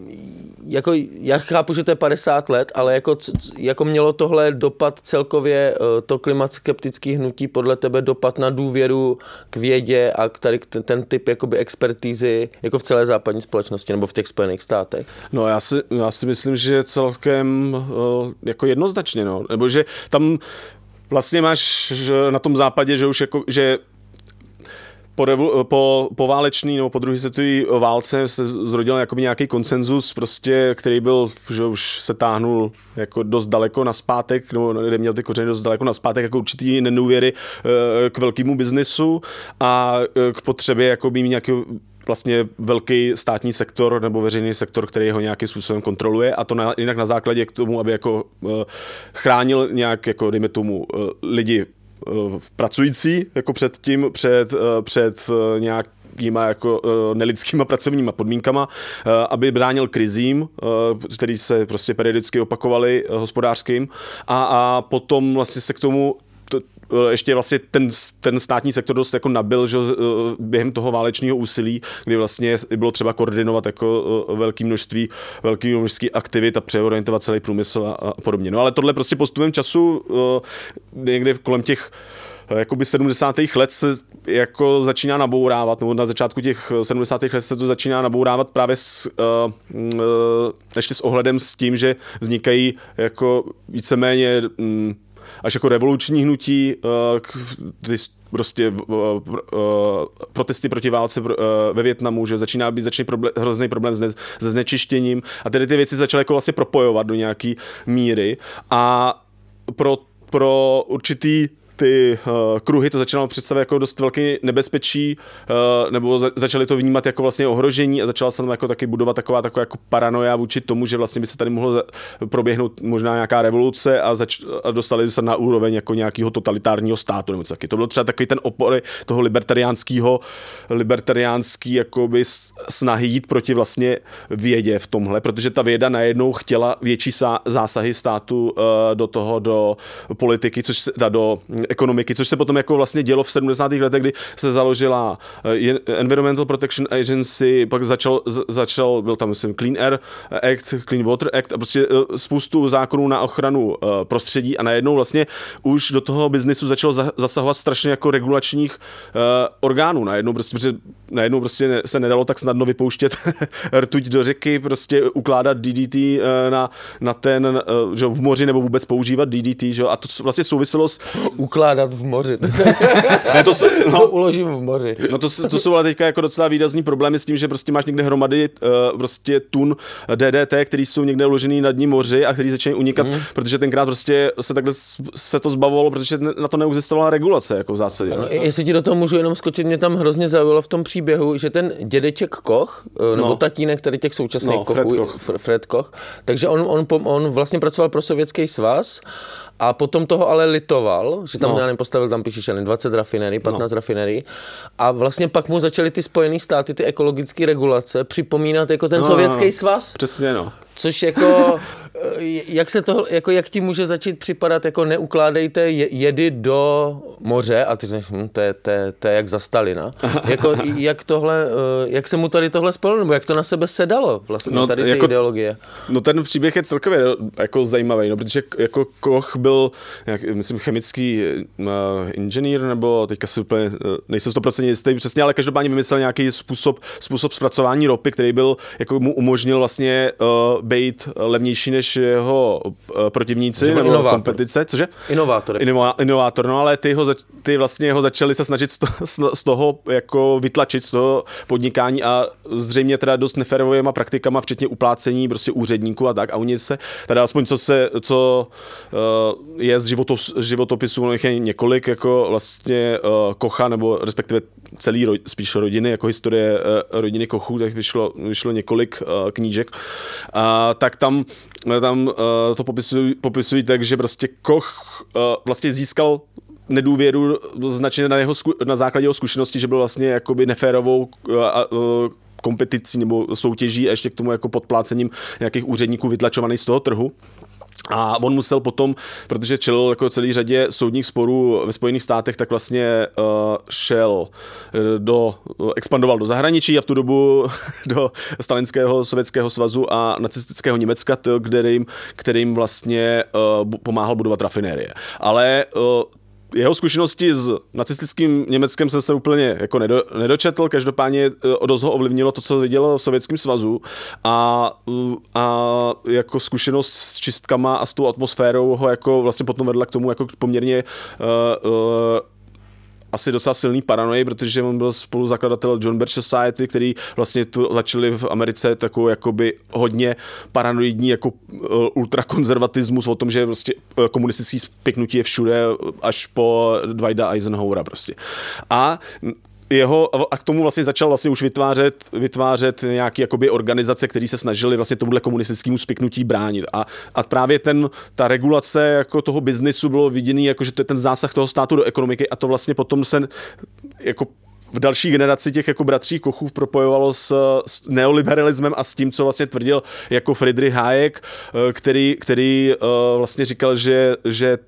jako já chápu, že to je 50 let, ale jako, jako mělo tohle dopad celkově uh, to klimatskeptický hnutí podle tebe dopad na důvěru k vědě a k tady ten, ten typ jakoby expertízy jako v celé západní společnosti nebo v těch Spojených státech. No já si, já si myslím, že celkem uh, jako jednoznačně, no. Nebo že tam vlastně máš na tom západě, že už jako, že po, revu, po, po válečný nebo po druhé světové válce se zrodil nějaký konsenzus, prostě, který byl, že už se táhnul jako dost daleko na zpátek, nebo měl ty kořeny dost daleko na zpátek, jako určitý nedůvěry eh, k velkému biznesu a eh, k potřebě jako mít nějaký vlastně velký státní sektor nebo veřejný sektor, který ho nějakým způsobem kontroluje a to na, jinak na základě k tomu, aby jako uh, chránil nějak, jako dejme tomu, lidi pracující, jako před tím, před, uh, před nějak nějakýma jako uh, nelidskýma pracovníma podmínkama, uh, aby bránil krizím, uh, který se prostě periodicky opakovaly uh, hospodářským. A, a potom vlastně se k tomu Eh, ještě vlastně ten, ten státní sektor dost jako nabil, že eh, během toho válečního úsilí, kdy vlastně bylo třeba koordinovat jako eh, velké množství, velké množství aktivit a přeorientovat celý průmysl a, a podobně. No ale tohle prostě postupem času někdy kolem těch jakoby 70. let se jako začíná nabourávat, nebo na začátku těch 70. let se to začíná nabourávat právě s, uh, uh, ještě s ohledem s tím, že vznikají jako víceméně um, až jako revoluční hnutí, ty prostě protesty proti válce ve Větnamu, že začíná být začíná problém, hrozný problém se znečištěním. A tedy ty věci začaly jako vlastně propojovat do nějaký míry. A pro, pro určitý ty uh, kruhy to začínalo představit jako dost velký nebezpečí, uh, nebo za, začali to vnímat jako vlastně ohrožení a začala se tam jako taky budovat taková, taková jako paranoja vůči tomu, že vlastně by se tady mohlo proběhnout možná nějaká revoluce a, zač, a dostali se na úroveň jako nějakého totalitárního státu nebo taky. To byl třeba takový ten opory toho libertariánského, libertariánský jakoby snahy jít proti vlastně vědě v tomhle, protože ta věda najednou chtěla větší zásahy státu uh, do toho, do politiky, což se, do ekonomiky, což se potom jako vlastně dělo v 70. letech, kdy se založila eh, Environmental Protection Agency, pak začal, začal byl tam myslím Clean Air Act, Clean Water Act a prostě eh, spoustu zákonů na ochranu eh, prostředí a najednou vlastně už do toho biznisu začalo zasahovat strašně jako regulačních orgánů. Najednou prostě, najednou prostě se nedalo tak snadno vypouštět rtuť do řeky, prostě ukládat DDT na, na ten, že v moři nebo vůbec používat DDT, že? a to vlastně souviselo s ukládat v moři. ne, to, no, to uložím v moři. No to, to jsou ale teďka jako docela výrazný problémy s tím, že prostě máš někde hromady uh, prostě tun DDT, který jsou někde uložený na dní moři a který začínají unikat, mm. protože tenkrát prostě se takhle se to zbavovalo, protože na to neexistovala regulace jako v zásadě. No, jestli ti do toho můžu jenom skočit, mě tam hrozně zaujalo v tom příběhu, že ten dědeček Koch, eh, nebo no. tatínek tady těch současných no, Kochů, Fred Koch. Fred Koch, takže on, on, on vlastně pracoval pro sovětský svaz a potom toho ale litoval, že tam, no. nevím, postavil tam píšeš, 20 rafinerí, 15 no. rafinerí. A vlastně pak mu začaly ty Spojené státy, ty ekologické regulace připomínat jako ten no, sovětský no, no. svaz. Přesně, no. Což jako, eh, jak se to, jako jak ti může začít připadat, jako neukládejte jedy do moře a ty říkáš, hm, to, je, to, je, to je jak za Stalina. jako, jak tohle, eh, jak se mu tady tohle spojilo, nebo jak to na sebe sedalo vlastně no, tady ty jako, ideologie? No ten příběh je celkově jako zajímavý, no, protože jako Koch byl, jak, myslím, chemický uh, inženýr, nebo teďka si úplně, uh, nejsem 100% jistý přesně, ale každopádně vymyslel nějaký způsob, způsob zpracování ropy, který byl, jako mu umožnil vlastně uh, být levnější než jeho eh, protivníci nebo inovátor. kompetice. Cože? Inovátor. Inova, inovátor, no ale ty, ho, ty vlastně ho začali se snažit z toho jako vytlačit, z toho podnikání a zřejmě teda dost neférovými praktikama, včetně uplácení prostě úředníků a tak. A oni se, teda aspoň co se, co uh, je z, životop, z životopisů, no je několik jako vlastně uh, Kocha, nebo respektive celý, ro, spíš rodiny, jako historie rodiny Kochů, tak vyšlo, vyšlo několik knížek. Uh, tak tam, tam uh, to popisují, popisují tak, že prostě Koch uh, vlastně získal nedůvěru značně na, jeho, na základě jeho zkušenosti, že byl vlastně jakoby neférovou uh, uh, kompeticí nebo soutěží a ještě k tomu jako podplácením nějakých úředníků vytlačovaných z toho trhu. A on musel potom, protože čelil jako celý řadě soudních sporů ve Spojených státech, tak vlastně uh, šel eh, do, expandoval do zahraničí a v tu dobu do stalinského sovětského svazu a nacistického Německa, kterým, kterým vlastně uh, pomáhal budovat rafinérie. Ale uh, jeho zkušenosti s nacistickým Německem jsem se úplně jako nedo, nedočetl, každopádně eh, dost ho ovlivnilo to, co viděl v Sovětském svazu. A, a jako zkušenost s čistkama a s tou atmosférou ho jako vlastně potom vedla k tomu jako poměrně uh, uh, asi docela silný paranoji, protože on byl spoluzakladatel John Birch Society, který vlastně tu začali v Americe takovou jakoby hodně paranoidní jako uh, ultrakonzervatismus o tom, že prostě uh, komunistický spiknutí je všude až po Dwighta Eisenhowera prostě. A jeho, a k tomu vlastně začal vlastně už vytvářet, vytvářet nějaké jakoby organizace, které se snažili vlastně tomuhle komunistickému spiknutí bránit. A, a právě ten, ta regulace jako toho biznisu bylo viděný, jako že to je ten zásah toho státu do ekonomiky a to vlastně potom se jako v další generaci těch jako bratří Kochů propojovalo s, s neoliberalismem a s tím, co vlastně tvrdil jako Friedrich Hayek, eh, který, který uh, vlastně říkal, že, že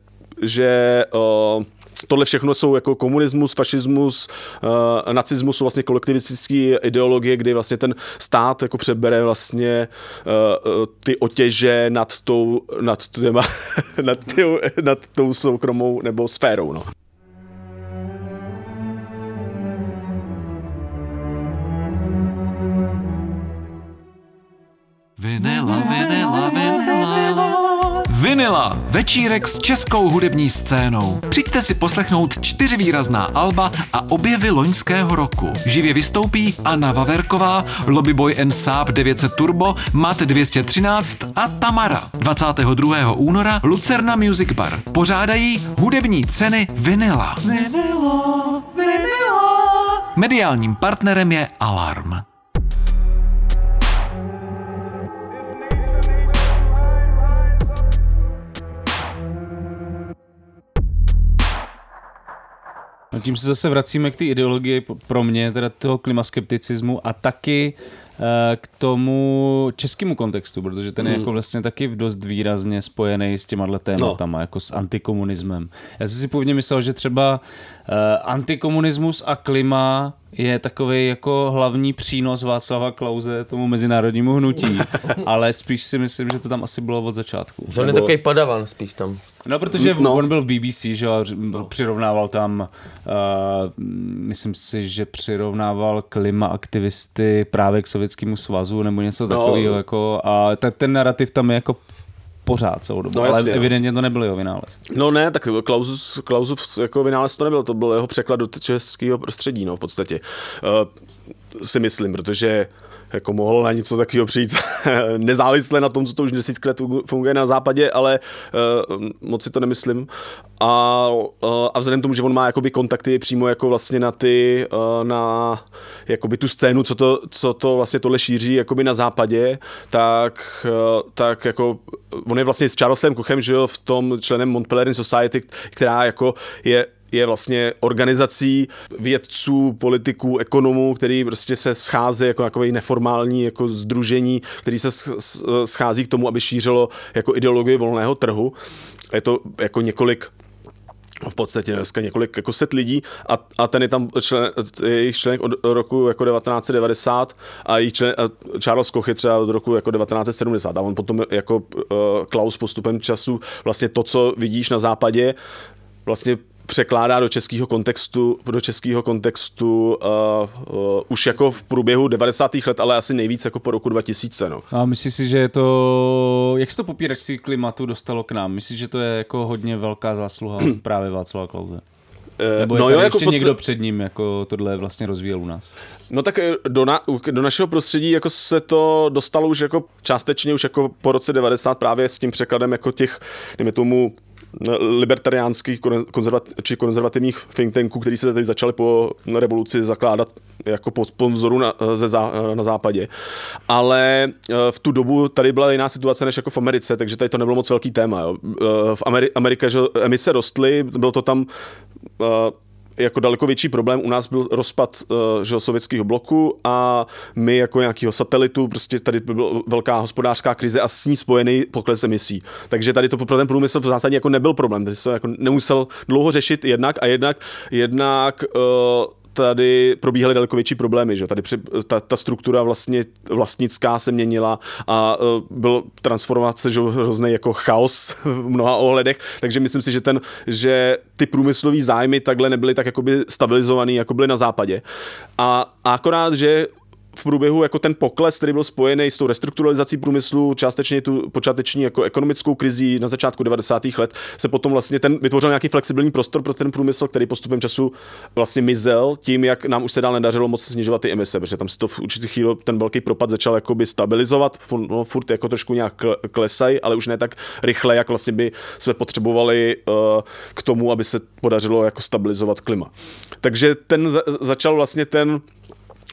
že uh, tohle všechno jsou jako komunismus, fašismus, uh, nacismus jsou vlastně kolektivistické ideologie, kdy vlastně ten stát jako přebere vlastně uh, ty otěže nad tou, nad, těma, nad, tou, nad tou soukromou nebo sférou. No. Vinila, vinila, vinila. Vinila, večírek s českou hudební scénou. Přijďte si poslechnout čtyři výrazná alba a objevy loňského roku. Živě vystoupí Anna Vaverková, Lobbyboy and Saab 900 Turbo, Mat 213 a Tamara. 22. února Lucerna Music Bar. Pořádají hudební ceny Vinila. Vinila, Vinila. Mediálním partnerem je Alarm. No tím se zase vracíme k té ideologii pro mě, teda toho klimaskepticismu a taky eh, k tomu českému kontextu, protože ten je hmm. jako vlastně taky dost výrazně spojený s těma tématama, no. jako s antikomunismem. Já jsem si původně myslel, že třeba uh, antikomunismus a klima je takový jako hlavní přínos Václava Klauze tomu mezinárodnímu hnutí, ale spíš si myslím, že to tam asi bylo od začátku. On je Nebo... takový padavan spíš tam. No, protože no. on byl v BBC, že přirovnával tam, uh, myslím si, že přirovnával klima aktivisty právě k Sovětskému svazu nebo něco no. takového, jako, a ten narrativ tam je jako pořád celou dobu, no, ale jasně, evidentně to nebyl jeho vynález. No ne, tak Klausův, Klausův jako vynález to nebyl, to byl jeho překlad do českého prostředí, no v podstatě. Uh, si myslím, protože jako mohl na něco takového přijít nezávisle na tom, co to už desítky let funguje na západě, ale uh, moc si to nemyslím. A, uh, a vzhledem tomu, že on má jakoby kontakty přímo jako vlastně na ty, uh, na jakoby tu scénu, co to, co to vlastně tohle šíří jakoby na západě, tak, uh, tak jako on je vlastně s Charlesem Kochem, že jo, v tom členem Montpellier Society, která jako je je vlastně organizací vědců, politiků, ekonomů, který prostě se schází jako takový neformální jako združení, který se schází k tomu, aby šířilo jako ideologii volného trhu. Je to jako několik v podstatě dneska několik jako set lidí a, a ten je tam člen, jejich členek od roku jako 1990 a jejich člen, a Charles Koch je třeba od roku jako 1970 a on potom jako uh, Klaus postupem času vlastně to, co vidíš na západě, vlastně překládá do českého kontextu, do českého kontextu uh, uh, už jako v průběhu 90. let, ale asi nejvíc jako po roku 2000. No. A myslíš si, že je to, jak se to popíračství klimatu dostalo k nám? Myslíš, že to je jako hodně velká zásluha právě Václava Klauze? Eh, Nebo je no jo, jako ještě někdo před ním jako tohle vlastně rozvíjel u nás? No tak do, na, do našeho prostředí jako se to dostalo už jako částečně už jako po roce 90 právě s tím překladem jako těch, dejme tomu, libertariánských konzervat, či konzervativních think tanků, který se tady začaly po revoluci zakládat jako po, po vzoru na, zá, na západě. Ale eh, v tu dobu tady byla jiná situace než jako v Americe, takže tady to nebylo moc velký téma. Jo. Eh, v Ameri- Americe že emise rostly, bylo to tam eh, jako daleko větší problém u nás byl rozpad uh, že, sovětského bloku a my jako nějakého satelitu, prostě tady byla velká hospodářská krize a s ní spojený pokles emisí. Takže tady to pro ten průmysl v zásadě jako nebyl problém, tady se jako nemusel dlouho řešit jednak a jednak, jednak uh, tady probíhaly daleko větší problémy, že tady při, ta, ta struktura vlastně vlastnická se měnila a uh, byl transformace, že hrozný jako chaos v mnoha ohledech, takže myslím si, že ten, že ty průmyslové zájmy takhle nebyly tak jakoby stabilizovaný, jako byly na západě. A, a akorát, že v průběhu jako ten pokles, který byl spojený s tou restrukturalizací průmyslu, částečně tu počáteční jako ekonomickou krizí na začátku 90. let, se potom vlastně ten vytvořil nějaký flexibilní prostor pro ten průmysl, který postupem času vlastně mizel tím, jak nám už se dál nedařilo moc snižovat ty emise, protože tam se to v určitých chvíli ten velký propad začal jakoby stabilizovat, no, furt jako trošku nějak klesají, ale už ne tak rychle, jak vlastně by jsme potřebovali uh, k tomu, aby se podařilo jako stabilizovat klima. Takže ten za, začal vlastně ten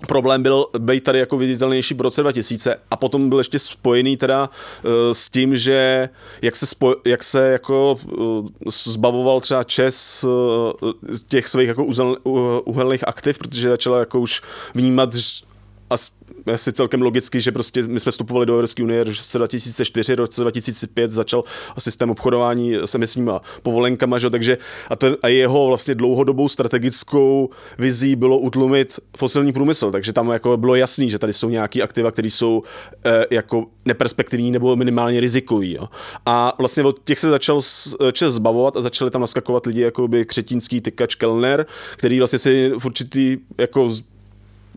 problém byl být tady jako viditelnější po roce 2000 a potom byl ještě spojený teda uh, s tím, že jak se, spoj, jak se jako uh, zbavoval třeba Čes uh, těch svých jako uzel, uh, uhelných aktiv, protože začala jako už vnímat a asi celkem logicky, že prostě my jsme vstupovali do Evropské unie v roce 2004, roce 2005 začal systém obchodování s emisníma povolenkama, že? takže a, to, a jeho vlastně dlouhodobou strategickou vizí bylo utlumit fosilní průmysl, takže tam jako bylo jasný, že tady jsou nějaké aktiva, které jsou e, jako neperspektivní nebo minimálně rizikový. Jo? A vlastně od těch se začal čas zbavovat a začali tam naskakovat lidi jako by Křetínský, Tykač, Kellner, který vlastně si v určitý jako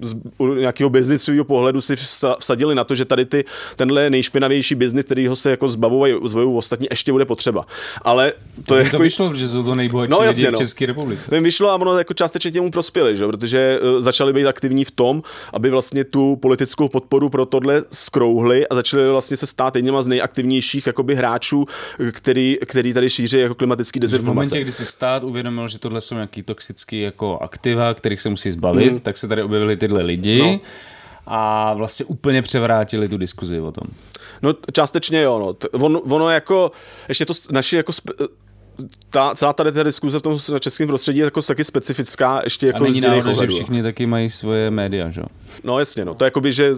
z nějakého biznisového pohledu si vsadili na to, že tady ty, tenhle nejšpinavější biznis, který ho se jako zbavují, zbavují ostatní, ještě bude potřeba. Ale to, je to jako... vyšlo, že jsou to nejbohatší no, jasně, lidi v České republice. To jim vyšlo a ono jako částečně těmu prospěli, že? protože uh, začali být aktivní v tom, aby vlastně tu politickou podporu pro tohle skrouhli a začali vlastně se stát jedním z nejaktivnějších jakoby hráčů, který, který tady šíří jako klimatický dezinformace. V momentě, kdy se stát uvědomil, že tohle jsou nějaký toxický jako aktiva, kterých se musí zbavit, hmm. tak se tady objevily tyhle lidi no. a vlastně úplně převrátili tu diskuzi o tom. No částečně jo, no. On, ono jako, ještě to naši jako ta, celá tady ta diskuze v tom českém prostředí je jako taky specifická, ještě jako a není náhoda, že všichni taky mají svoje média, že? No jasně, no, to je jakoby, že...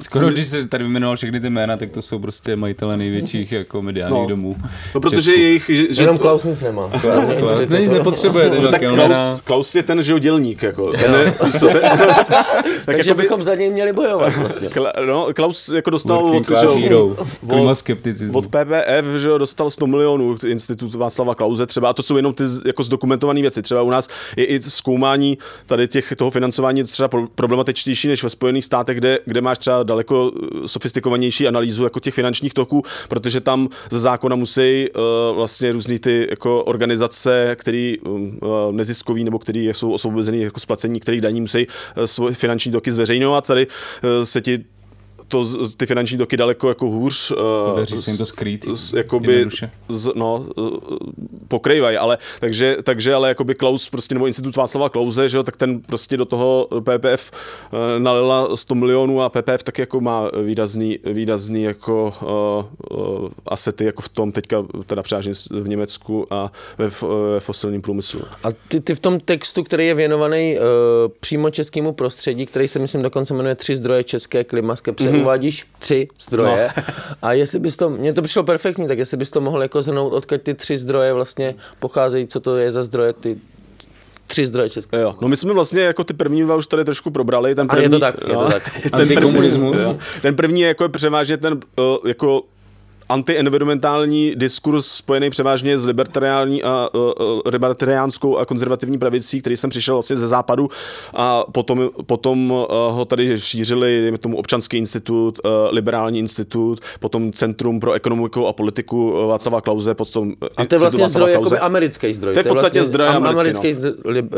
Skoro, když jsi tady vyjmenoval všechny ty jména, tak to jsou prostě majitele největších jako mediálních no. domů. No, protože jejich... Že, Jenom Klaus nic nemá. Klaus nic nepotřebuje. No, tak Klaus, Klaus, je ten, že jo, dělník, jako. Ten je, ten, tak Takže jako bychom za něj měli bojovat vlastně. Kla, no, Klaus jako dostal od, že, od, od PPF, že jo, dostal 100 milionů institut Václava Klauze třeba, a to jsou jenom ty jako zdokumentované věci. Třeba u nás je i zkoumání tady těch, toho financování třeba problematičtější než ve Spojených státech, kde, kde máš třeba daleko eh, sofistikovanější analýzu jako těch finančních toků, protože tam ze zákona musí uh, vlastně různý ty jako organizace, které uh, neziskový nebo které jsou osvobozený jako splacení, kterých daní musí uh, svoje finanční toky zveřejňovat. Tady uh, se ti to, ty finanční toky daleko jako hůř. Podaří se jim to skrýt z, jakoby, z, no, pokrývají, ale takže, takže ale jakoby Klaus prostě, nebo institut Václava Klauze, že jo, tak ten prostě do toho PPF uh, nalila 100 milionů a PPF tak jako má výrazný, výrazný jako uh, uh, asety jako v tom teďka teda převážně v Německu a ve, ve fosilním průmyslu. A ty, ty v tom textu, který je věnovaný uh, přímo českému prostředí, který se myslím dokonce jmenuje Tři zdroje české klima, skepse, mm-hmm. uvádíš tři zdroje. No. a jestli bys to, mně to přišlo perfektní, tak jestli bys to mohl jako zhrnout, odkud ty tři zdroje vlastně pocházejí, co to je za zdroje, ty tři zdroje české. Jo. No my jsme vlastně jako ty první dva už tady trošku probrali. Ten první, a je to tak, je to tak. ten první, ten první je jako převážně ten uh, jako antienvironmentální diskurs spojený převážně s libertariální a uh, libertariánskou a konzervativní pravicí, který jsem přišel vlastně ze západu a potom, potom uh, ho tady šířili, dejme tomu občanský institut, uh, liberální institut, potom Centrum pro ekonomiku a politiku Václava Klauze, potom A to je vlastně zdroj, jako americký zdroj. To je v podstatě vlastně zdroj americký, americký no. li, uh,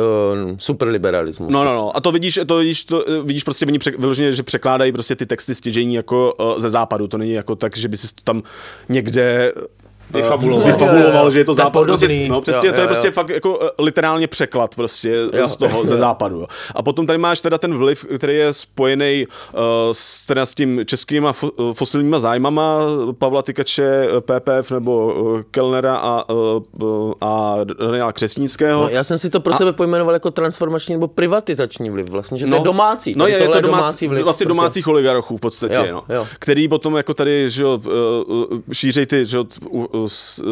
superliberalismus. No, no, no. A to vidíš, to vidíš, to, vidíš prostě oni vyloženě, že překládají prostě ty texty stěžení jako uh, ze západu. To není jako tak, že by si tam někde vyfabuloval, vyfabuloval že je to západ. Prostě, no přesně, jo, to je jo, prostě jo. fakt jako eh, literálně překlad prostě jo. z toho, ze západu. Jo. A potom tady máš teda ten vliv, který je spojený uh, s, teda s tím českýma fo, uh, fosilníma zájmama Pavla Tykače, PPF nebo uh, Kellnera a, uh, a Daniela Křesnického. No, já jsem si to pro a, sebe pojmenoval jako transformační nebo privatizační vliv vlastně, že to no, je domácí. No je, je to domácí, domácí vliv. Vlastně prostě. domácích oligarchů v podstatě, jo, no, jo. který potom jako tady že, uh, šíří ty že,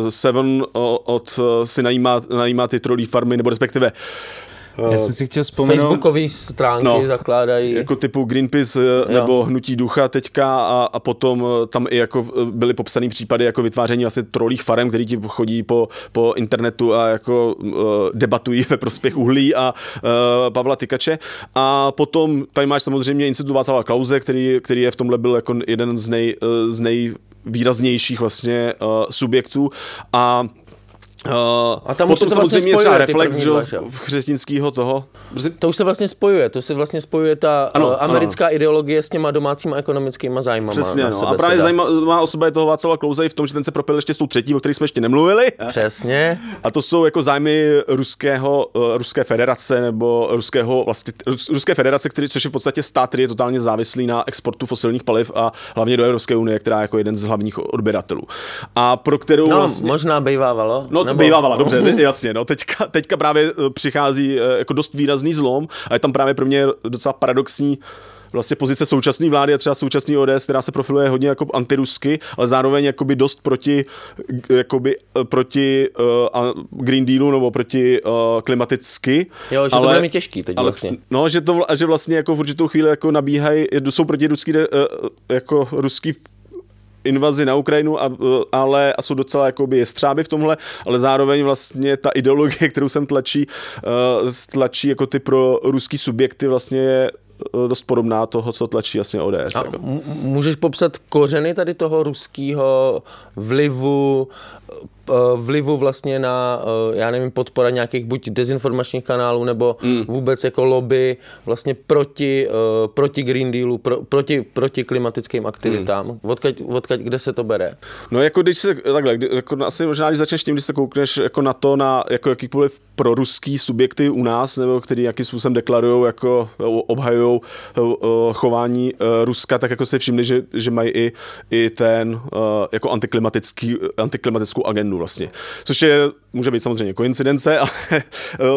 Seven od si najímá, najímá ty trolí farmy, nebo respektive Já jsem si chtěl vzpomenout... Facebookové stránky no, zakládají. Jako typu Greenpeace eh, nebo Hnutí ducha teďka a, a potom eh, tam i jako eh, byly popsané případy jako vytváření vlastně trolích farem, který ti chodí po, po internetu a jako uh, debatují ve prospěch uhlí a uh, Pavla Tykače. A potom tady máš samozřejmě Institut Václava Klauze, který, který je v tomhle byl jako jeden z, nej, uh, z nejvýraznějších vlastně uh, subjektů. A Uh, a tam potom to vlastně samozřejmě třeba reflex že, v křesťanského toho. To už se vlastně spojuje, to se vlastně spojuje ta ano, uh, americká ano. ideologie s těma domácíma ekonomickými zájmama. Přesně, no. a právě zajímavá osoba je toho Václava Klouze i v tom, že ten se propil ještě s tou třetí, o které jsme ještě nemluvili. Přesně. A to jsou jako zájmy ruského, uh, ruské federace nebo ruského vlastně, Rus, ruské federace, který, což je v podstatě stát, který je totálně závislý na exportu fosilních paliv a hlavně do Evropské unie, která je jako jeden z hlavních odběratelů. A pro kterou no, vlastně, možná bývávalo. No. Bývávala, dobře, jasně, no, teďka, teďka právě eh, přichází eh, jako dost výrazný zlom a je tam právě pro mě docela paradoxní vlastně pozice současné vlády a třeba současný ODS, která se profiluje hodně jako antirusky, ale zároveň jakoby dost proti, jakoby, eh, proti uh, Green Dealu nebo proti uh, klimaticky. Jo, že ale, to bude mi těžký teď ale, vlastně. No, že, to, že vlastně jako v určitou chvíli jako nabíhají, jsou proti ruský, uh, jako ruský invazi na Ukrajinu, a, ale a jsou docela jakoby jestřáby v tomhle, ale zároveň vlastně ta ideologie, kterou sem tlačí, uh, tlačí jako ty pro ruský subjekty vlastně je eh, dost podobná toho, co tlačí vlastně ODS. A jako. Můžeš popsat kořeny tady toho ruského vlivu, vlivu vlastně na, eh, já nevím, podpora nějakých buď dezinformačních kanálů nebo mm. vůbec jako lobby vlastně proti, eh, proti Green Dealu, pro, proti, proti klimatickým aktivitám. Mm. Odkaď, odkaď, kde se to bere? No jako když se, takhle, jako asi možná když začneš tím, když se koukneš jako na to, na jako jakýkoliv proruský subjekty u nás, nebo který jakým způsobem deklarují, jako obhajují chování Ruska, tak jako si všimli, že, že mají i, i ten jako antiklimatický, antiklimatickou agendu víkendu vlastně. Což je, může být samozřejmě koincidence, ale eh,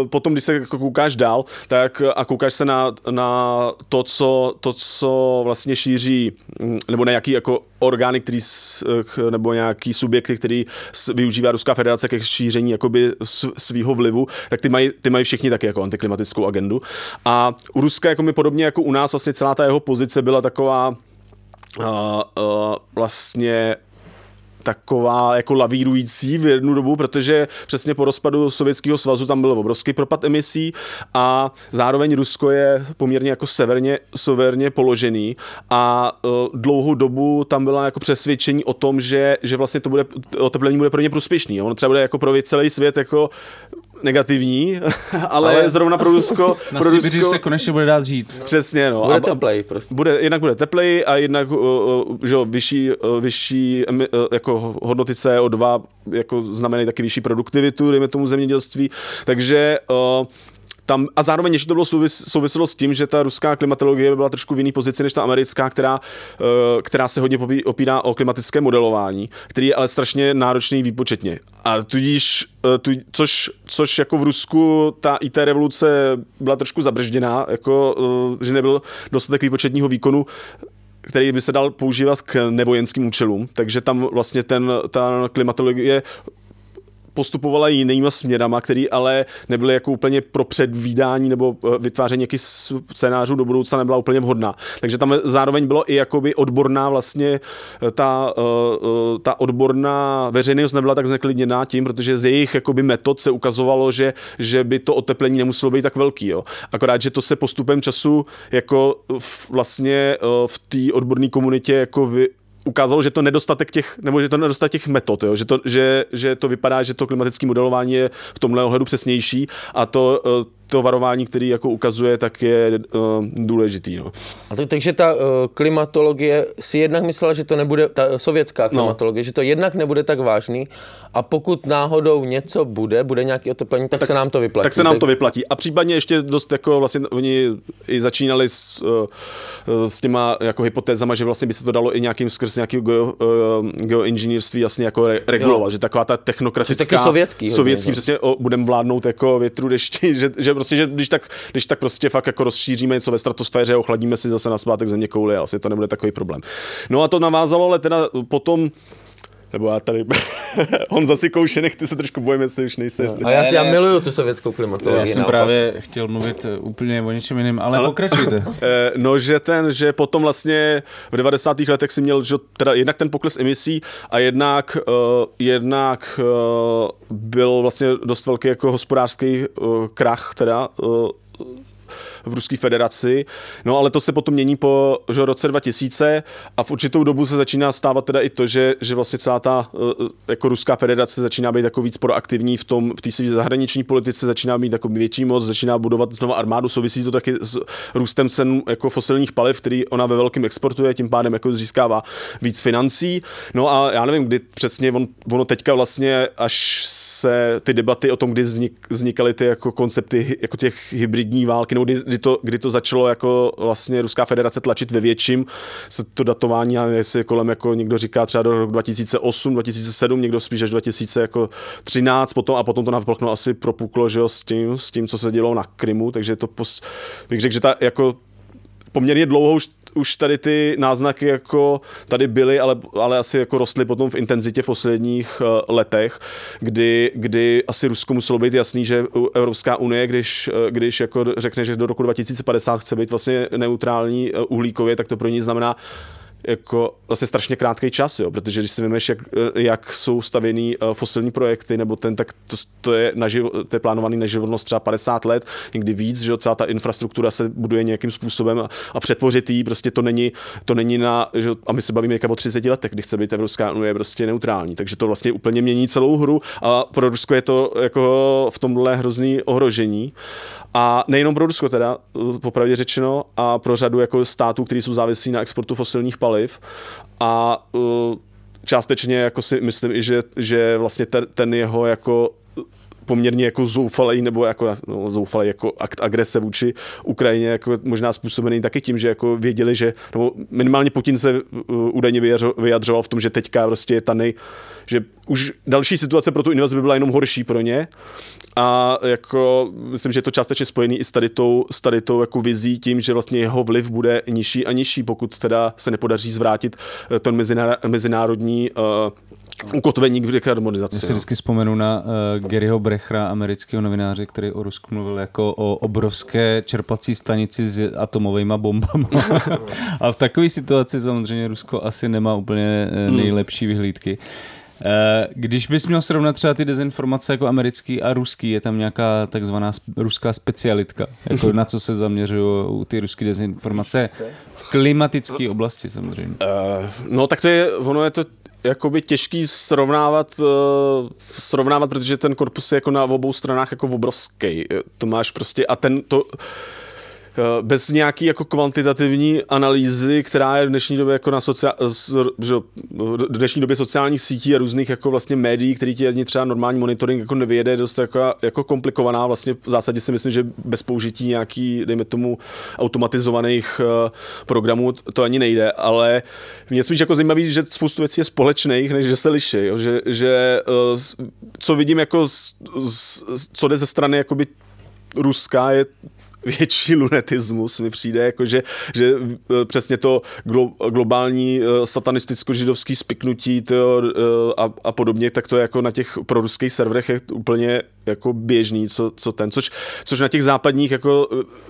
potom, když se jako koukáš dál, tak a koukáš se na, na to, co, to, co vlastně šíří, mm, nebo na jaký jako orgány, který, eh, nebo nějaký subjekty, který využívá Ruská federace ke šíření jakoby svýho vlivu, tak ty mají, ty mají všichni taky jako antiklimatickou agendu. A u Ruska, jako mi podobně jako u nás, vlastně celá ta jeho pozice byla taková uh, uh, vlastně taková jako lavírující v jednu dobu, protože přesně po rozpadu Sovětského svazu tam byl obrovský propad emisí a zároveň Rusko je poměrně jako severně, severně položený a uh, dlouhou dobu tam byla jako přesvědčení o tom, že, že vlastně to bude, oteplení bude pro ně prospěšný. Ono třeba bude jako pro celý svět jako negativní, ale, ale zrovna pro Rusko... Na pro Rusko, se konečně bude dát žít. No, Přesně, no. Bude teplej prostě. Bude, jednak bude teplej a jednak uh, že jo, vyšší, uh, vyšší uh, jako hodnoty CO2 jako znamenají taky vyšší produktivitu, dejme tomu zemědělství. Takže uh, tam, a zároveň ještě to bylo souvis, souviselo s tím, že ta ruská klimatologie byla trošku v jiný pozici než ta americká, která, eh, která se hodně opírá o klimatické modelování, který je ale strašně náročný výpočetně. A tudíž, eh, tu, což, což jako v Rusku ta IT revoluce byla trošku zabržděná, jako, eh, že nebyl dostatek výpočetního výkonu, který by se dal používat k nevojenským účelům, takže tam vlastně ten, ta klimatologie postupovala jinýma směrama, který ale nebyly jako úplně pro předvídání nebo eh, vytváření nějakých scénářů do budoucna nebyla úplně vhodná. Takže tam zároveň bylo i jakoby odborná vlastně eh, ta, eh, ta odborná veřejnost nebyla tak zneklidněná tím, protože z jejich jakoby metod se ukazovalo, že, že by to oteplení nemuselo být tak velký. Jo. Akorát, že to se postupem času jako vlastně v té odborné komunitě jako vy, ukázalo, že to nedostatek těch, nebo že to nedostatek těch metod, jo? Že, to, že, že to vypadá, že to klimatické modelování je v tomhle ohledu přesnější a to, eh, to varování, který jako ukazuje, tak je uh, důležitý. No. A to, takže ta uh, klimatologie si jednak myslela, že to nebude, ta sovětská no. klimatologie, no. že to jednak nebude tak vážný a pokud náhodou něco bude, bude nějaký oteplení, tak, tak se nám to vyplatí. Tak se nám to vyplatí. A případně ještě dost jako vlastně oni i začínali s, uh, s těma jako hypotézama, že vlastně by se to dalo i nějakým skrz nějaký geo, uh, geoinženýrství jasně jako re, regulovat, jo. že taková ta technokratická... Taky sovětský. Sovětský, hodně, přesně, budeme vládnout jako větru dešti, že, že prostě, že když tak, když tak prostě fakt jako rozšíříme něco ve stratosféře, ochladíme si zase na zpátek země kouli, asi to nebude takový problém. No a to navázalo, ale teda potom nebo já tady Honza si koušenek, ty se trošku bojím, jestli už nejsi. No, a já, si, já miluju tu sovětskou klimatologii. Já jsem naopak. právě chtěl mluvit eh, úplně o něčem jiném, ale, ale pokračujte. Eh, No, že ten, že potom vlastně v 90. letech si měl že teda jednak ten pokles emisí a jednak, uh, jednak uh, byl vlastně dost velký jako hospodářský uh, krach teda uh, v Ruské federaci. No ale to se potom mění po že, roce 2000 a v určitou dobu se začíná stávat teda i to, že, že vlastně celá ta uh, jako Ruská federace začíná být jako víc proaktivní v tom, v té své zahraniční politice, začíná mít jako větší moc, začíná budovat znova armádu, souvisí to taky s růstem cen jako fosilních paliv, který ona ve velkém exportuje, tím pádem jako získává víc financí. No a já nevím, kdy přesně on, ono teďka vlastně, až se ty debaty o tom, kdy vznik, vznikaly ty jako koncepty jako těch hybridní války, no kdy, kdy, to, kdy to začalo jako vlastně Ruská federace tlačit ve větším, se to datování, a jestli kolem jako někdo říká třeba do roku 2008, 2007, někdo spíš až 2013, potom a potom to naplkno asi propuklo, že jo, s tím, s tím, co se dělo na Krymu, takže to pos, bych řekl, že ta jako poměrně dlouho už, už tady ty náznaky jako tady byly, ale, ale asi jako rostly potom v intenzitě v posledních uh, letech, kdy, kdy asi Rusko muselo být jasný, že Evropská unie, když, uh, když jako řekne, že do roku 2050 chce být vlastně neutrální uh, uhlíkově, tak to pro ní znamená jako vlastně strašně krátký čas, jo, protože když si vymeš, jak, jak jsou stavěný uh, fosilní projekty, nebo ten, tak to, to, je, na živo, to je plánovaný na životnost třeba 50 let, někdy víc, že celá ta infrastruktura se buduje nějakým způsobem a, a přetvořit jí, prostě to není, to není na, že, a my se bavíme o 30 letech, kdy chce být Evropská unie prostě neutrální, takže to vlastně úplně mění celou hru a pro Rusko je to jako v tomhle hrozný ohrožení. A nejenom pro Rusko teda, popravdě řečeno, a pro řadu jako států, které jsou závislí na exportu fosilních paliv. A uh, částečně jako si myslím i, že, že vlastně ten, ten jeho jako poměrně jako zoufalý nebo jako no, zoufalý jako akt agrese vůči Ukrajině jako možná způsobený taky tím, že jako věděli, že nebo minimálně Putin se uh, údajně vyjadřoval v tom, že teďka prostě je ta nej, že už další situace pro tu invazi by byla jenom horší pro ně a jako myslím, že je to částečně spojený i s tady tou, s tady tou jako vizí tím, že vlastně jeho vliv bude nižší a nižší, pokud teda se nepodaří zvrátit eh, ten mezinárodní uh, ukotvení k dekarbonizaci. Já si vždycky vzpomenu na uh, Garyho Brechra, amerického novináře, který o Rusku mluvil jako o obrovské čerpací stanici s atomovými bombami. a v takové situaci samozřejmě Rusko asi nemá úplně uh, nejlepší vyhlídky. Když bys měl srovnat třeba ty dezinformace jako americký a ruský, je tam nějaká takzvaná ruská specialitka, jako na co se zaměřují ty ruské dezinformace v klimatické oblasti samozřejmě. Uh, no tak to je, ono je to jakoby těžký srovnávat, uh, srovnávat, protože ten korpus je jako na obou stranách jako obrovský. To máš prostě a ten to bez nějaký jako kvantitativní analýzy, která je v dnešní době jako na sociál, že, v dnešní době sociálních sítí a různých jako vlastně médií, který ti ani třeba normální monitoring jako nevyjede, dost jako, jako komplikovaná. Vlastně v zásadě si myslím, že bez použití nějaký, dejme tomu, automatizovaných uh, programů to ani nejde, ale mě spíš jako zajímavý, že spoustu věcí je společných, než že se liší, jo? že, že uh, co vidím jako, z, z, co jde ze strany jakoby Ruska je větší lunetismus mi přijde, jako že, že e, přesně to glo, globální e, satanisticko-židovský spiknutí to, e, a, a podobně, tak to je jako na těch proruských serverech je úplně jako běžný, co, co ten, což, což na těch západních jako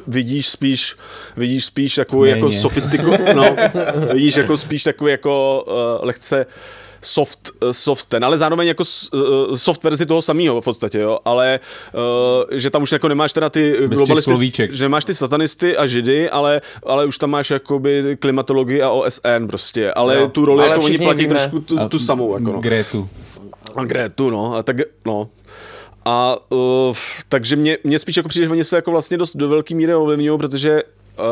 vidíš spíš, vidíš spíš jako, jako sofistiko, no, vidíš jako spíš takový jako uh, lehce soft, soft ten, ale zároveň jako soft verzi toho samého v podstatě, jo, ale uh, že tam už jako nemáš teda ty globalisty, že máš ty satanisty a židy, ale, ale už tam máš jakoby klimatologii a OSN prostě, ale jo, tu roli ale jako oni platí víme. trošku tu, tu samou. Jako, no. Gretu. A Gretu, no, a tak, no, a uh, takže mě, mě spíš jako přijde, že oni se jako vlastně dost do velké míry ovlivňují, protože uh,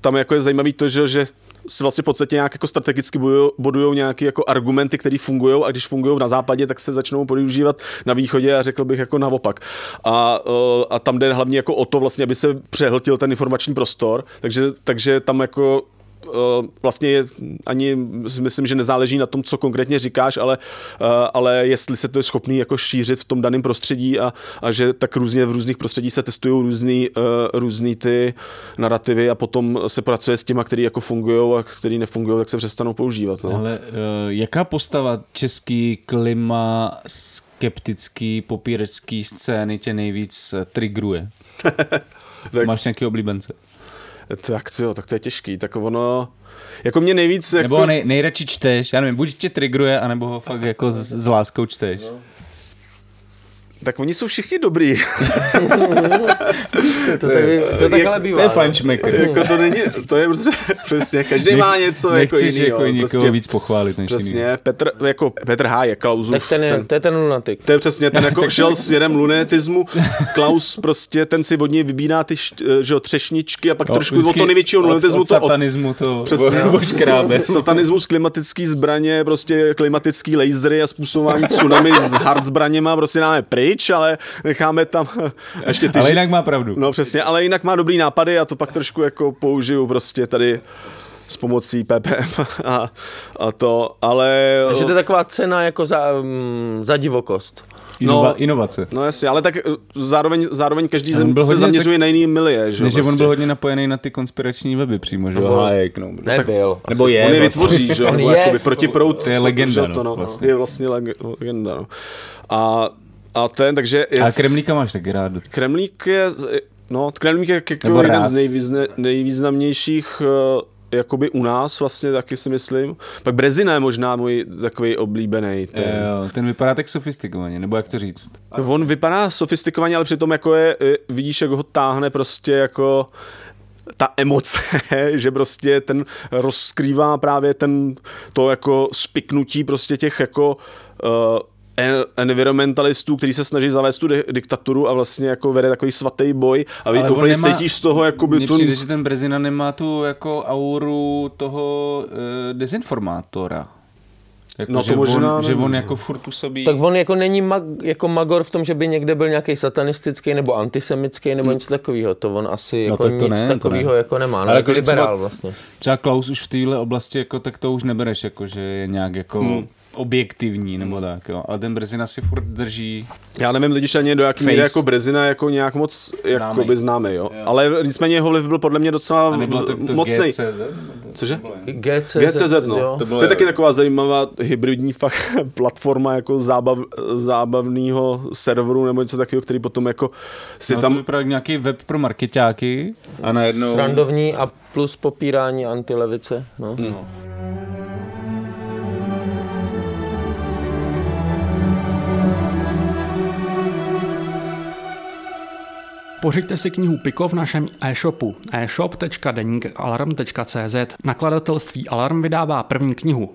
tam jako je zajímavý to, že, že si vlastně podstatě nějak jako strategicky bodují nějaké jako argumenty, které fungují a když fungují na západě, tak se začnou používat na východě a řekl bych jako naopak. A, eh, a tam jde hlavně jako o to vlastně, aby se přehltil ten informační prostor, takže, takže tam jako vlastně je, ani myslím, že nezáleží na tom, co konkrétně říkáš, ale, uh, ale jestli se to je schopný jako šířit v tom daném prostředí a, a že tak různě v různých prostředí se testují různý, uh, různý ty narrativy a potom se pracuje s těma, který jako fungují a který nefungují, tak se přestanou používat. No. Ale jaká postava český klima skeptický popírecký scény tě nejvíc triggeruje? tak... Máš nějaký oblíbence? Tak to jo, tak to je těžký. Tak ono, jako mě nejvíc... Jako... Nebo nej, nejradši čteš, já nevím, buď tě triggeruje, anebo ho fakt jako s, s láskou čteš. No. Tak oni jsou všichni dobrý. to, to, je, to, tak ale bývá. To je fančmaker. jako to není, to je prostě, přesně, každý má něco jako jiný. jako někoho prostě, víc pochválit než Přesně, jiný. Petr, jako Petr H. je Klausův. Tak ten je, ten, to je ten lunatik. To je přesně, ten jako šel směrem lunatismu. Klaus prostě, ten si od něj vybíná ty že, třešničky a pak no, trošku od toho největšího lunatismu. Od, od satanismu to přesně, očkrábe. Satanismus, klimatický zbraně, prostě klimatický lasery a způsobování tsunami s hard zbraněma, prostě máme pryč, ale necháme tam ještě ty... Ale jinak má pravdu. No přesně, ale jinak má dobrý nápady a to pak trošku jako použiju prostě tady s pomocí PPM a, a to, ale... Takže to je taková cena jako za, um, za divokost. Inova, no, inovace. No jasně, ale tak eh, zároveň, zároveň každý zem se zaměřuje tak, na jiný milie, že? Než prostě. on byl hodně napojený na ty konspirační weby přímo, že? Nebo, Hájek, no, nebyl. Tak, nebo je. On je vlastně. vytvoří, že? On je. Proti prout. To je legenda, to, no, vlastně. Je vlastně legenda, no. A a ten, takže... Je, a Kremlíka máš taky rád. Kremlík je, no, Kremlík je jako jeden z nejvýzne, nejvýznamnějších uh, jakoby u nás vlastně taky si myslím. Pak Brezina je možná můj takový oblíbený. Ten. Jo, ten vypadá tak sofistikovaně, nebo jak to říct? No, on vypadá sofistikovaně, ale přitom jako je, vidíš, jak ho táhne prostě jako ta emoce, že prostě ten rozskrývá právě ten, to jako spiknutí prostě těch jako uh, environmentalistů, který se snaží zavést tu diktaturu a vlastně jako vede takový svatý boj a vy úplně nemá, cítíš z toho jako by tu... přijde, že ten Brezina nemá tu jako auru toho e, dezinformátora. Jako, no že, možná, on, že on jako furt působí... Tak on jako není mag, jako magor v tom, že by někde byl nějaký satanistický nebo antisemický nebo hmm. něco takového. To on asi no, jako to nic takového jako nemá. No, Ale jako liberál třeba, vlastně. Třeba Klaus už v téhle oblasti jako, tak to už nebereš, jako, že je nějak jako... Hmm objektivní nebo tak, jo. Ale ten Brezina si furt drží. Já nevím lidi ani do jaký míry jako Brezina jako nějak moc jako by známý, jo. jo. Ale nicméně jeho vliv byl podle mě docela to mocný. GCZ? Cože? GCZ, GCZ no. Jo. To, to je taky taková zajímavá hybridní fakt platforma jako zábav, zábavného serveru nebo něco takového, který potom jako si no, tam... To nějaký web pro marketáky a najednou... Srandovní a plus popírání antilevice, no. no. Pořiďte si knihu Piko v našem e-shopu e-shop.denikalarm.cz. Nakladatelství Alarm vydává první knihu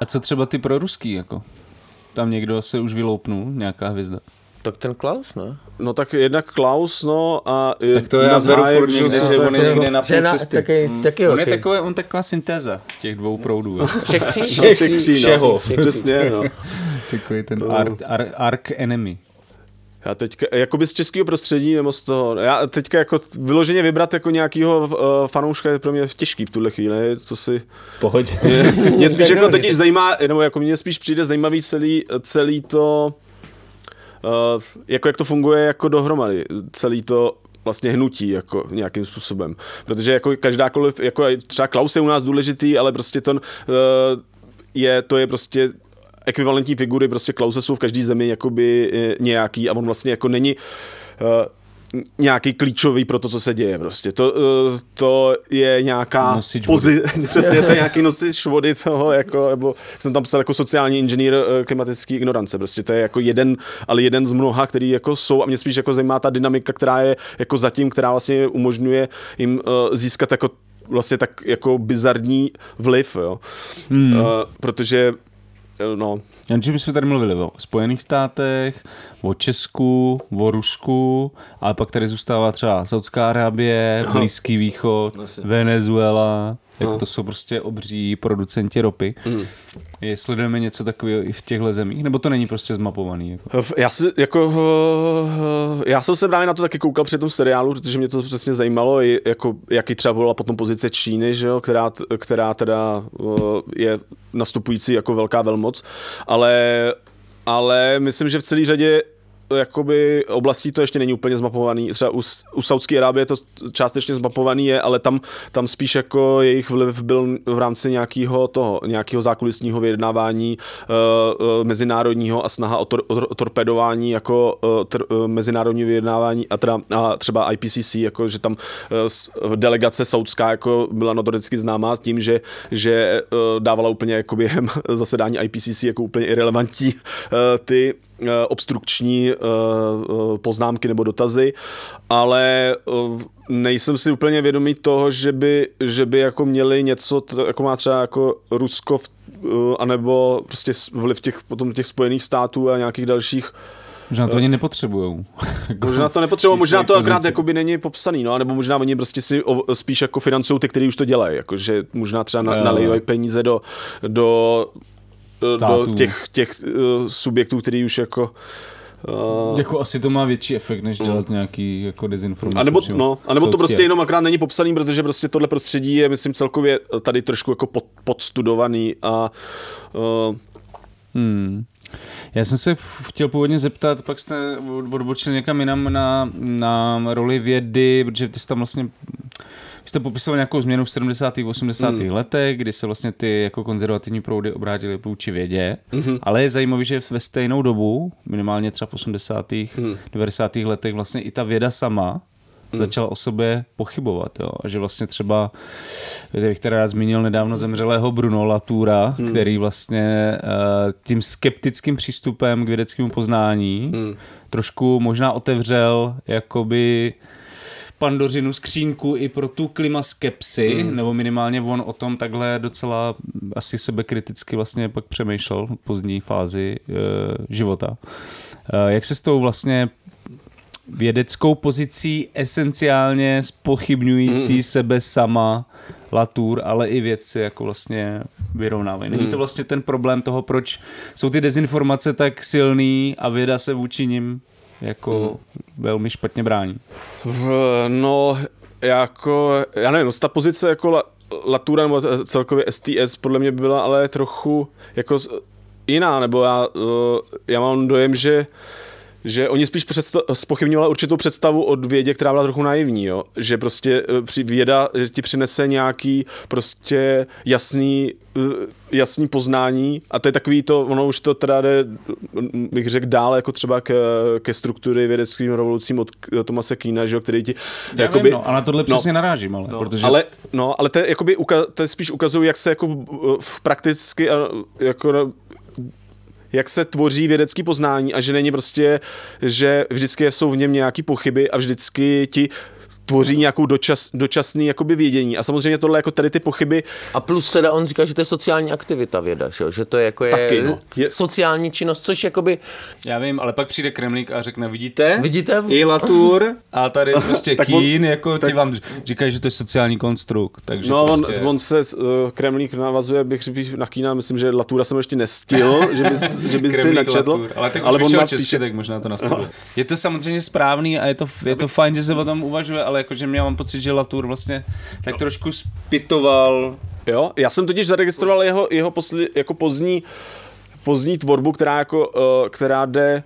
A co třeba ty pro ruský, jako? Tam někdo se už vyloupnul, nějaká hvězda. Tak ten Klaus, ne? No tak jednak Klaus, no a... Tak to já beru furt, že, že on je někde na půl cesty. Taky, hmm. taky on, je takové, on taková syntéza těch dvou proudů. Všech tří? Všech tří, no. Všeho. Přesně, no. Takový ten no. arc, ar, arc enemy. Já teďka, jakoby z českého prostředí nebo z toho, já teďka jako vyloženě vybrat jako nějakýho uh, fanouška je pro mě těžký v tuhle chvíli, co si... Pohodě. Mě, mě spíš jako totiž zajímá, nebo jako mě spíš přijde zajímavý celý, celý to, uh, jako jak to funguje jako dohromady, celý to vlastně hnutí jako nějakým způsobem. Protože jako každákoliv, jako třeba Klaus je u nás důležitý, ale prostě to uh, je, to je prostě ekvivalentní figury, prostě Klause jsou v každé zemi jakoby nějaký a on vlastně jako není uh, nějaký klíčový pro to, co se děje prostě. To, eh, to je nějaká Nosič pozi- přesně, to je nějaký nosič vody toho, jako, nebo jsem tam psal jako sociální inženýr klimatický ignorance, prostě to je jako jeden, ale jeden z mnoha, který jako jsou a mě spíš jako zajímá ta dynamika, která je jako zatím, která vlastně umožňuje jim uh, získat jako vlastně tak jako bizarní vliv, jo. Hmm. Uh, protože no, Jenže jsme tady mluvili o Spojených státech, o Česku, o Rusku, ale pak tady zůstává třeba Saudská Arábie, Blízký východ, Venezuela, jako to jsou prostě obří producenti ropy. Je, sledujeme něco takového i v těchto zemích, nebo to není prostě zmapovaný? Jako? Já, si, jako, eh, já jsem se právě na to taky koukal při tom seriálu, protože mě to přesně zajímalo, jako, jaký třeba byla potom pozice Číny, že jo, která, která teda eh, je nastupující jako velká velmoc, ale, ale myslím, že v celé řadě jakoby oblastí to ještě není úplně zmapovaný. Třeba u, u Saudské Arábie to částečně zmapovaný je, ale tam, tam spíš jako jejich vliv byl v rámci nějakého toho, nějakého zákulisního vyjednávání uh, mezinárodního a snaha o, tor, o torpedování jako uh, tr, uh, mezinárodní vyjednávání a, teda, a třeba IPCC, jako že tam uh, delegace saudská jako byla notoricky známá tím, že, že uh, dávala úplně jako během zasedání IPCC jako úplně irrelevantní uh, ty obstrukční eh, eh, poznámky nebo dotazy, ale nejsem si úplně vědomý toho, že by, že by jako měli něco, jako má třeba jako Rusko, anebo prostě vliv těch, potom těch Spojených států a nějakých dalších Možná to ani nepotřebujou. možná to nepotřebují, možná to akorát jakoby není popsaný, no, nebo možná oni prostě si o, spíš jako financují ty, kteří už to dělají, jakože možná třeba na, peníze do, do států. do těch, těch uh, subjektů, který už jako Uh, jako asi to má větší efekt, než dělat mm. nějaký jako dezinformace. A nebo, no, a nebo to prostě jenom akrát není popsaný, protože prostě tohle prostředí je, myslím, celkově tady trošku jako pod, podstudovaný a uh, hmm. Já jsem se chtěl původně zeptat, pak jste odbočili někam jinam na, na roli vědy, protože ty jsi tam vlastně jste popisoval nějakou změnu v 70. 80. Mm. letech, kdy se vlastně ty jako konzervativní proudy obrátily vůči vědě, mm-hmm. ale je zajímavé, že ve stejnou dobu, minimálně třeba v 80. Mm. 90. letech, vlastně i ta věda sama mm. začala o sobě pochybovat. Jo? A že vlastně třeba, bych teda rád zmínil nedávno zemřelého Bruno Latura, mm. který vlastně uh, tím skeptickým přístupem k vědeckému poznání mm. trošku možná otevřel jakoby pandořinu skřínku i pro tu klimaskepsi, mm. nebo minimálně on o tom takhle docela asi sebekriticky vlastně pak přemýšlel v pozdní fázi e, života. E, jak se s tou vlastně vědeckou pozicí esenciálně spochybňující mm. sebe sama Latour, ale i vědci jako vlastně vyrovnávají. Není to hmm. vlastně ten problém toho, proč jsou ty dezinformace tak silný a věda se vůči nim jako hmm. velmi špatně brání. No, jako, já nevím, ta pozice jako Latura nebo celkově STS podle mě byla ale trochu jako jiná, nebo já, eh, já mám dojem, že že oni spíš spochybňovali určitou představu od vědě, která byla trochu naivní, jo? že prostě při věda ti přinese nějaký prostě jasný eh, jasný poznání. A to je takový to, ono už to teda jde, bych řekl, dále jako třeba ke, ke struktury vědeckým revolucím od Tomase Kína, že, který ti Já jakoby, vím, no, a na tohle no, přesně narážím, ale, no, protože... ale, no, ale to, je, jakoby, to spíš ukazuje, jak se jako v prakticky jako jak se tvoří vědecký poznání a že není prostě, že vždycky jsou v něm nějaké pochyby a vždycky ti tvoří nějakou dočas, dočasný jakoby vědění. A samozřejmě tohle jako tady ty pochyby. A plus teda on říká, že to je sociální aktivita věda, že, že to je jako je, Taky, no. je sociální činnost, což jakoby... Já vím, ale pak přijde Kremlík a řekne, vidíte? Vidíte? I Latour a tady prostě Kín, on, jako tak, ti vám říkají, že to je sociální konstrukt. Takže no, prostě... on, on se, uh, Kremlík navazuje, bych řekl na Kína, myslím, že Latura jsem ještě nestil, že by, že by si načetl. Ale tak ale on česky, píše... tak možná to nastavuje. No. Je to samozřejmě správný a je to, je to fajn, že se o tom uvažuje, ale jakože mě mám pocit, že Latour vlastně tak trošku spitoval. Jo, já jsem totiž zaregistroval jeho, jeho posli, jako pozdní, pozdní tvorbu, která jako, uh, která jde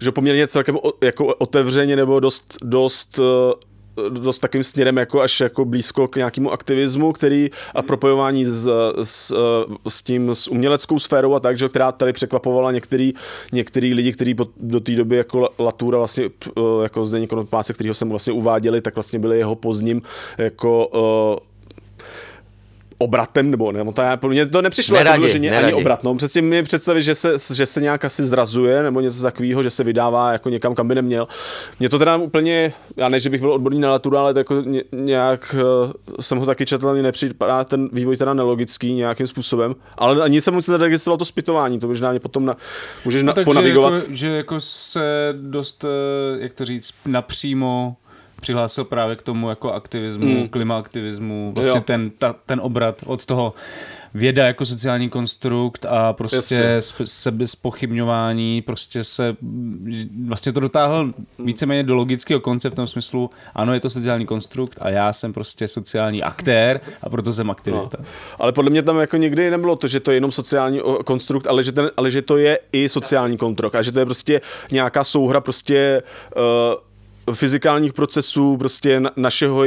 že poměrně celkem o, jako otevřeně nebo dost, dost uh, dost takým směrem jako až jako blízko k nějakému aktivismu, který a propojování s, s, s tím, s uměleckou sférou a tak, že, která tady překvapovala některý, některý lidi, kteří do té doby jako Latura vlastně, jako Zdeněk Konopáce, kterýho jsem vlastně uváděli, tak vlastně byli jeho pozdním jako uh, obratem, nebo ne, to, mně to nepřišlo neradi, jako vyloženě neradi. ani obratnou. Přesně mi představit, že se, že se nějak asi zrazuje, nebo něco takového, že se vydává jako někam, kam by neměl. Mně to teda úplně, já ne, že bych byl odborný na Latura, ale to jako nějak uh, jsem ho taky četl, mě nepřipadá ten vývoj teda nelogický nějakým způsobem, ale ani jsem moc neregistroval to zpytování, to možná mě potom na, můžeš no, na, ponavigovat. Že jako, že jako se dost, eh, jak to říct, napřímo přihlásil právě k tomu jako aktivismu, mm. klimaaktivismu, vlastně ten, ta, ten obrat od toho věda jako sociální konstrukt a prostě sebe spochybňování, prostě se vlastně to dotáhl víceméně do logického konce v tom smyslu, ano, je to sociální konstrukt a já jsem prostě sociální aktér a proto jsem aktivista. No. Ale podle mě tam jako nikdy nebylo to, že to je jenom sociální konstrukt, ale že, ten, ale že to je i sociální konstrukt a že to je prostě nějaká souhra prostě uh, fyzikálních procesů, prostě našeho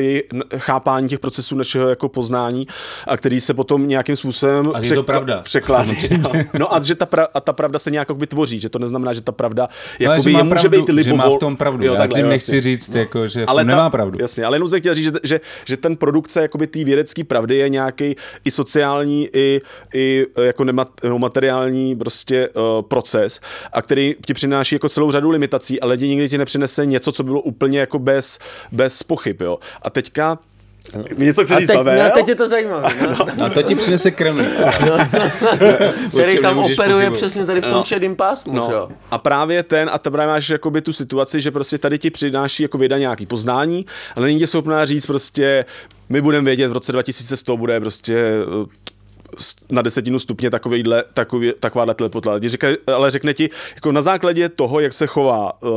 chápání těch procesů, našeho jako poznání a který se potom nějakým způsobem a je to pravda. překládá. No, no a že ta, pra, a ta pravda se nějak tvoří, že to neznamená, že ta pravda jako by je může být libovol. Že má v tom pravdu, jo, já takhle, tím nechci říct, no. jako, že ale ta, nemá pravdu. Jasně, ale jenom jsem chtěl říct, že, že, že ten produkce jakoby té vědecké pravdy je nějaký i sociální, i, i jako nemateriální prostě uh, proces, a který ti přináší jako celou řadu limitací, ale nikdy ti nepřinese něco, co bylo úplně jako bez, bez pochyb, jo. A teďka něco chci říct, teď, no, teď je to zajímavé. No. no. A to ti přinese kreml. No, který tam operuje pochybovat. přesně tady v tom no. šedým pásmu. No. Jo. A právě ten, a to právě máš jakoby tu situaci, že prostě tady ti přináší jako věda nějaký poznání, ale není tě schopná říct prostě, my budeme vědět, v roce 2100 bude prostě na desetinu stupně takovýhle, takový, takováhle telepota. ale řekne ti, jako na základě toho, jak se chová uh,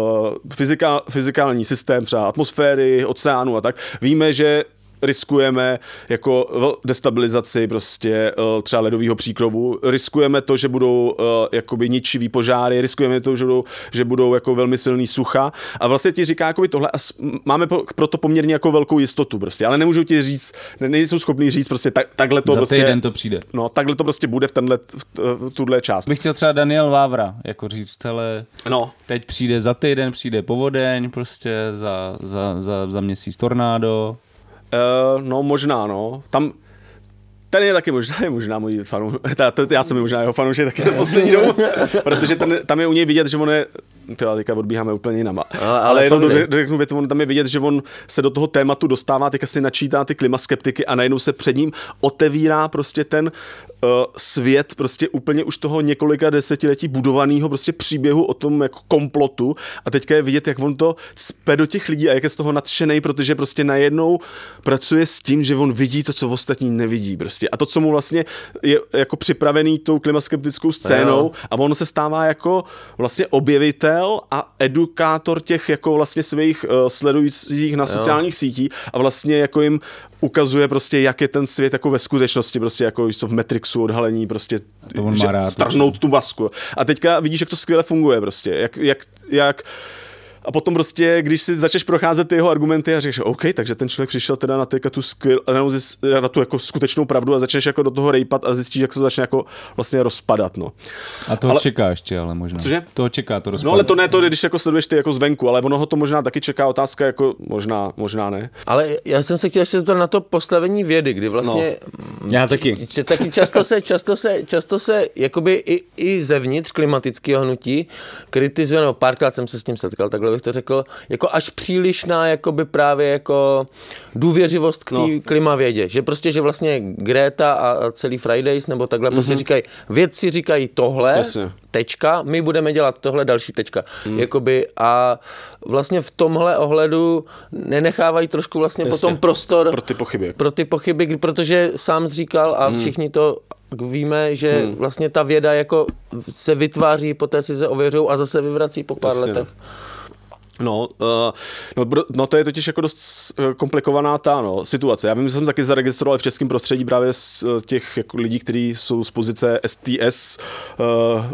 fyzikál, fyzikální systém třeba atmosféry, oceánu a tak, víme, že riskujeme jako destabilizaci prostě eh, třeba ledového příkrovu, riskujeme to, že budou eh, jakoby ničivý požáry, riskujeme to, že budou, že budou jako velmi silný sucha a vlastně ti říká jakoby tohle a máme proto poměrně jako velkou jistotu prostě, ale nemůžu ti říct, nejsou schopný říct prostě tak, takhle to Za prostě. týden to přijde. No, takhle to prostě bude v tenhle, v, v tuhle část. Bych chtěl třeba Daniel Vávra, jako říct, hele, no. teď přijde za týden, přijde povodeň, prostě za, za, za, za měsíc tornádo, Uh, no možná, no. Tam, ten je taky možná, je možná můj fanoušek, já jsem možná jeho fanoušek taky na poslední dobu, protože ten, tam je u něj vidět, že on je Tyhle, teďka odbíháme úplně jinam. Ale, ale, jenom řeknu větu, on tam je vidět, že on se do toho tématu dostává, teďka si načítá ty klimaskeptiky a najednou se před ním otevírá prostě ten uh, svět prostě úplně už toho několika desetiletí budovaného prostě příběhu o tom jako komplotu a teďka je vidět, jak on to spe do těch lidí a jak je z toho nadšený, protože prostě najednou pracuje s tím, že on vidí to, co ostatní nevidí prostě. A to, co mu vlastně je jako připravený tou klimaskeptickou scénou a on se stává jako vlastně objevitel a edukátor těch jako vlastně svých uh, sledujících na sociálních jo. sítí a vlastně jako jim ukazuje prostě, jak je ten svět jako ve skutečnosti, prostě jako jsou v Matrixu odhalení, prostě to on má rád, strhnout tu masku. A teďka vidíš, jak to skvěle funguje prostě, jak, jak, jak a potom prostě, když si začneš procházet ty jeho argumenty a řekneš, OK, takže ten člověk přišel teda na, teďka tu, skvěl, na tu jako skutečnou pravdu a začneš jako do toho rejpat a zjistíš, jak se to začne jako vlastně rozpadat. No. A to ale, čeká ještě, ale možná. Cože? To čeká to rozpadat. No ale to ne to, když jako sleduješ ty jako zvenku, ale ono ho to možná taky čeká otázka, jako možná, možná ne. Ale já jsem se chtěl ještě zeptat na to postavení vědy, kdy vlastně... No. Já taky. Č, taky často se, často se, často se jakoby i, i zevnitř klimatického hnutí kritizuje, no párkrát jsem se s tím setkal, takhle bych to řekl, jako až přílišná jakoby právě jako důvěřivost k té no. klimavědě. Že prostě, že vlastně Greta a celý Fridays nebo takhle mm-hmm. prostě mhm. říkají, vědci říkají tohle, Jasně. tečka, my budeme dělat tohle další tečka. Mm. Jakoby a vlastně v tomhle ohledu nenechávají trošku vlastně Jasně. potom prostor pro ty pochyby. Pro ty pochyby, protože sám říkal a mm. všichni to víme, že hmm. vlastně ta věda jako se vytváří, poté si se ověřují a zase vyvrací po pár Jasně. letech. No, uh, no, no, to je totiž jako dost eh, komplikovaná ta no, situace. Já vím, že jsem taky zaregistroval v českém prostředí právě z eh, těch jako lidí, kteří jsou z pozice STS uh,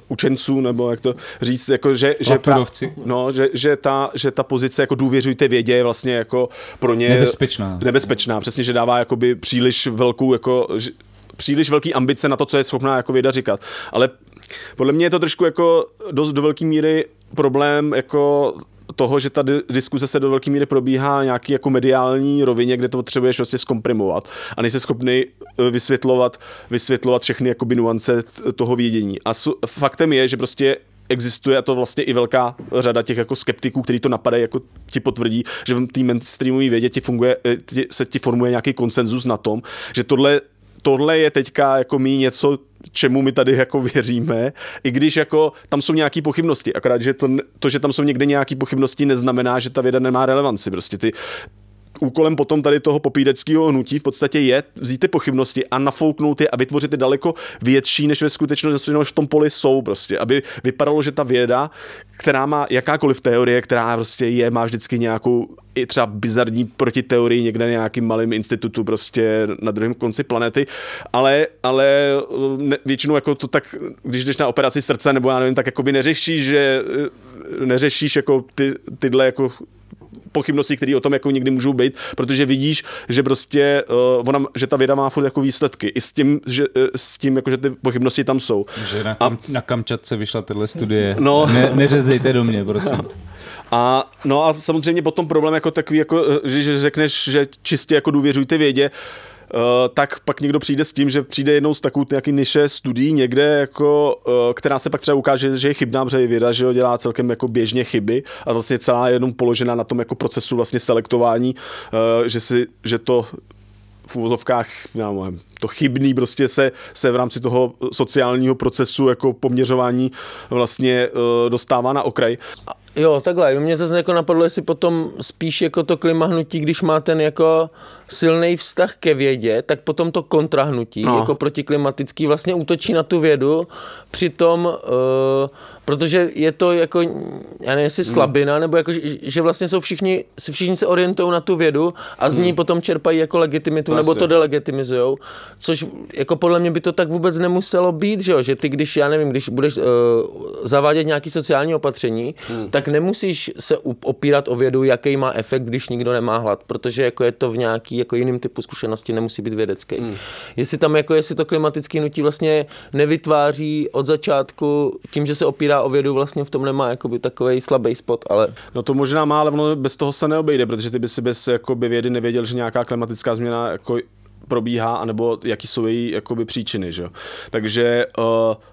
učenců, nebo jak to říct, jako, že, že, Laturovci. no, že, že, ta, že ta pozice jako důvěřujte vědě je vlastně jako pro ně Nebezpečná. nebezpečná. Přesně, že dává jakoby příliš velkou jako, že- příliš velký ambice na to, co je schopná jako věda říkat. Ale podle mě je to trošku jako dost do velké míry problém jako toho, že ta di- diskuse se do velké míry probíhá nějaký jako mediální rovině, kde to potřebuješ vlastně zkomprimovat a nejsi schopný eh, vysvětlovat, vysvětlovat všechny jakoby nuance toho vědění. A faktem je, že prostě existuje a to vlastně i velká řada těch jako skeptiků, kteří to napadají, jako ti potvrdí, že v té mainstreamové vědě ti funguje, eh, ti, se ti formuje nějaký konsenzus na tom, že tohle tohle je teďka jako mý něco, čemu my tady jako věříme, i když jako tam jsou nějaké pochybnosti, akorát, že to, to, že tam jsou někde nějaké pochybnosti, neznamená, že ta věda nemá relevanci. Prostě ty, úkolem potom tady toho popíreckého hnutí v podstatě je vzít ty pochybnosti a nafouknout je a vytvořit je daleko větší, než ve skutečnosti než v tom poli jsou prostě, aby vypadalo, že ta věda, která má jakákoliv teorie, která prostě je, má vždycky nějakou i třeba bizarní protiteorii někde na nějakým malým institutu prostě na druhém konci planety, ale, ale ne, většinou jako to tak, když jdeš na operaci srdce nebo já nevím, tak jakoby neřešíš, že eh, neřešíš jako ty, tyhle jako pochybnosti, které o tom jako někdy můžou být, protože vidíš, že prostě uh, ona, že ta věda má furt jako výsledky. I s tím, že, uh, s tím jako, že ty pochybnosti tam jsou. Že na, kam, na Kamčatce vyšla tahle studie. No. Ne, neřezejte do mě, prosím. A no a samozřejmě potom problém jako takový, jako, eh, že, že řekneš, že čistě jako důvěřujte vědě, Uh, tak pak někdo přijde s tím, že přijde jednou z takovou nějaký niše studií někde, jako, uh, která se pak třeba ukáže, že je chybná, protože je věda, že ho dělá celkem jako běžně chyby a vlastně celá je jenom položena na tom jako procesu vlastně selektování, uh, že, si, že to v úvozovkách, to chybný prostě se, se v rámci toho sociálního procesu jako poměřování vlastně dostává na okraj. Jo, takhle. Mě zase jako napadlo, jestli potom spíš jako to klimahnutí, když má ten jako silný vztah ke vědě, tak potom to kontrahnutí, No. jako protiklimatický, vlastně útočí na tu vědu, přitom, uh, protože je to jako, já nevím, jestli slabina, nebo jako, že- vlastně jsou všichni, se všichni se orientují na tu vědu a z ní potom čerpají jako legitimitu, nebo Asi. to delegitimizujou, což jako podle mě by to tak vůbec nemuselo být, že jo, že ty když, já nevím, když budeš uh, zavádět nějaké sociální opatření, hmm. tak nemusíš se opírat o vědu, jaký má efekt, když nikdo nemá hlad, protože jako je to v nějaký jako jiným typu zkušenosti, nemusí být vědecký. Hmm. Jestli tam jako, jestli to klimatické nutí vlastně nevytváří od začátku tím, že se opírá o vědu, vlastně v tom nemá jakoby takový slabý spot, ale No to možná má, ale ono bez toho se neobejde, protože ty by si bez jakoby, vědy nevěděl, že nějaká klimatická změna jako probíhá, anebo jaký jsou její jakoby, příčiny. Že? jo. Takže uh,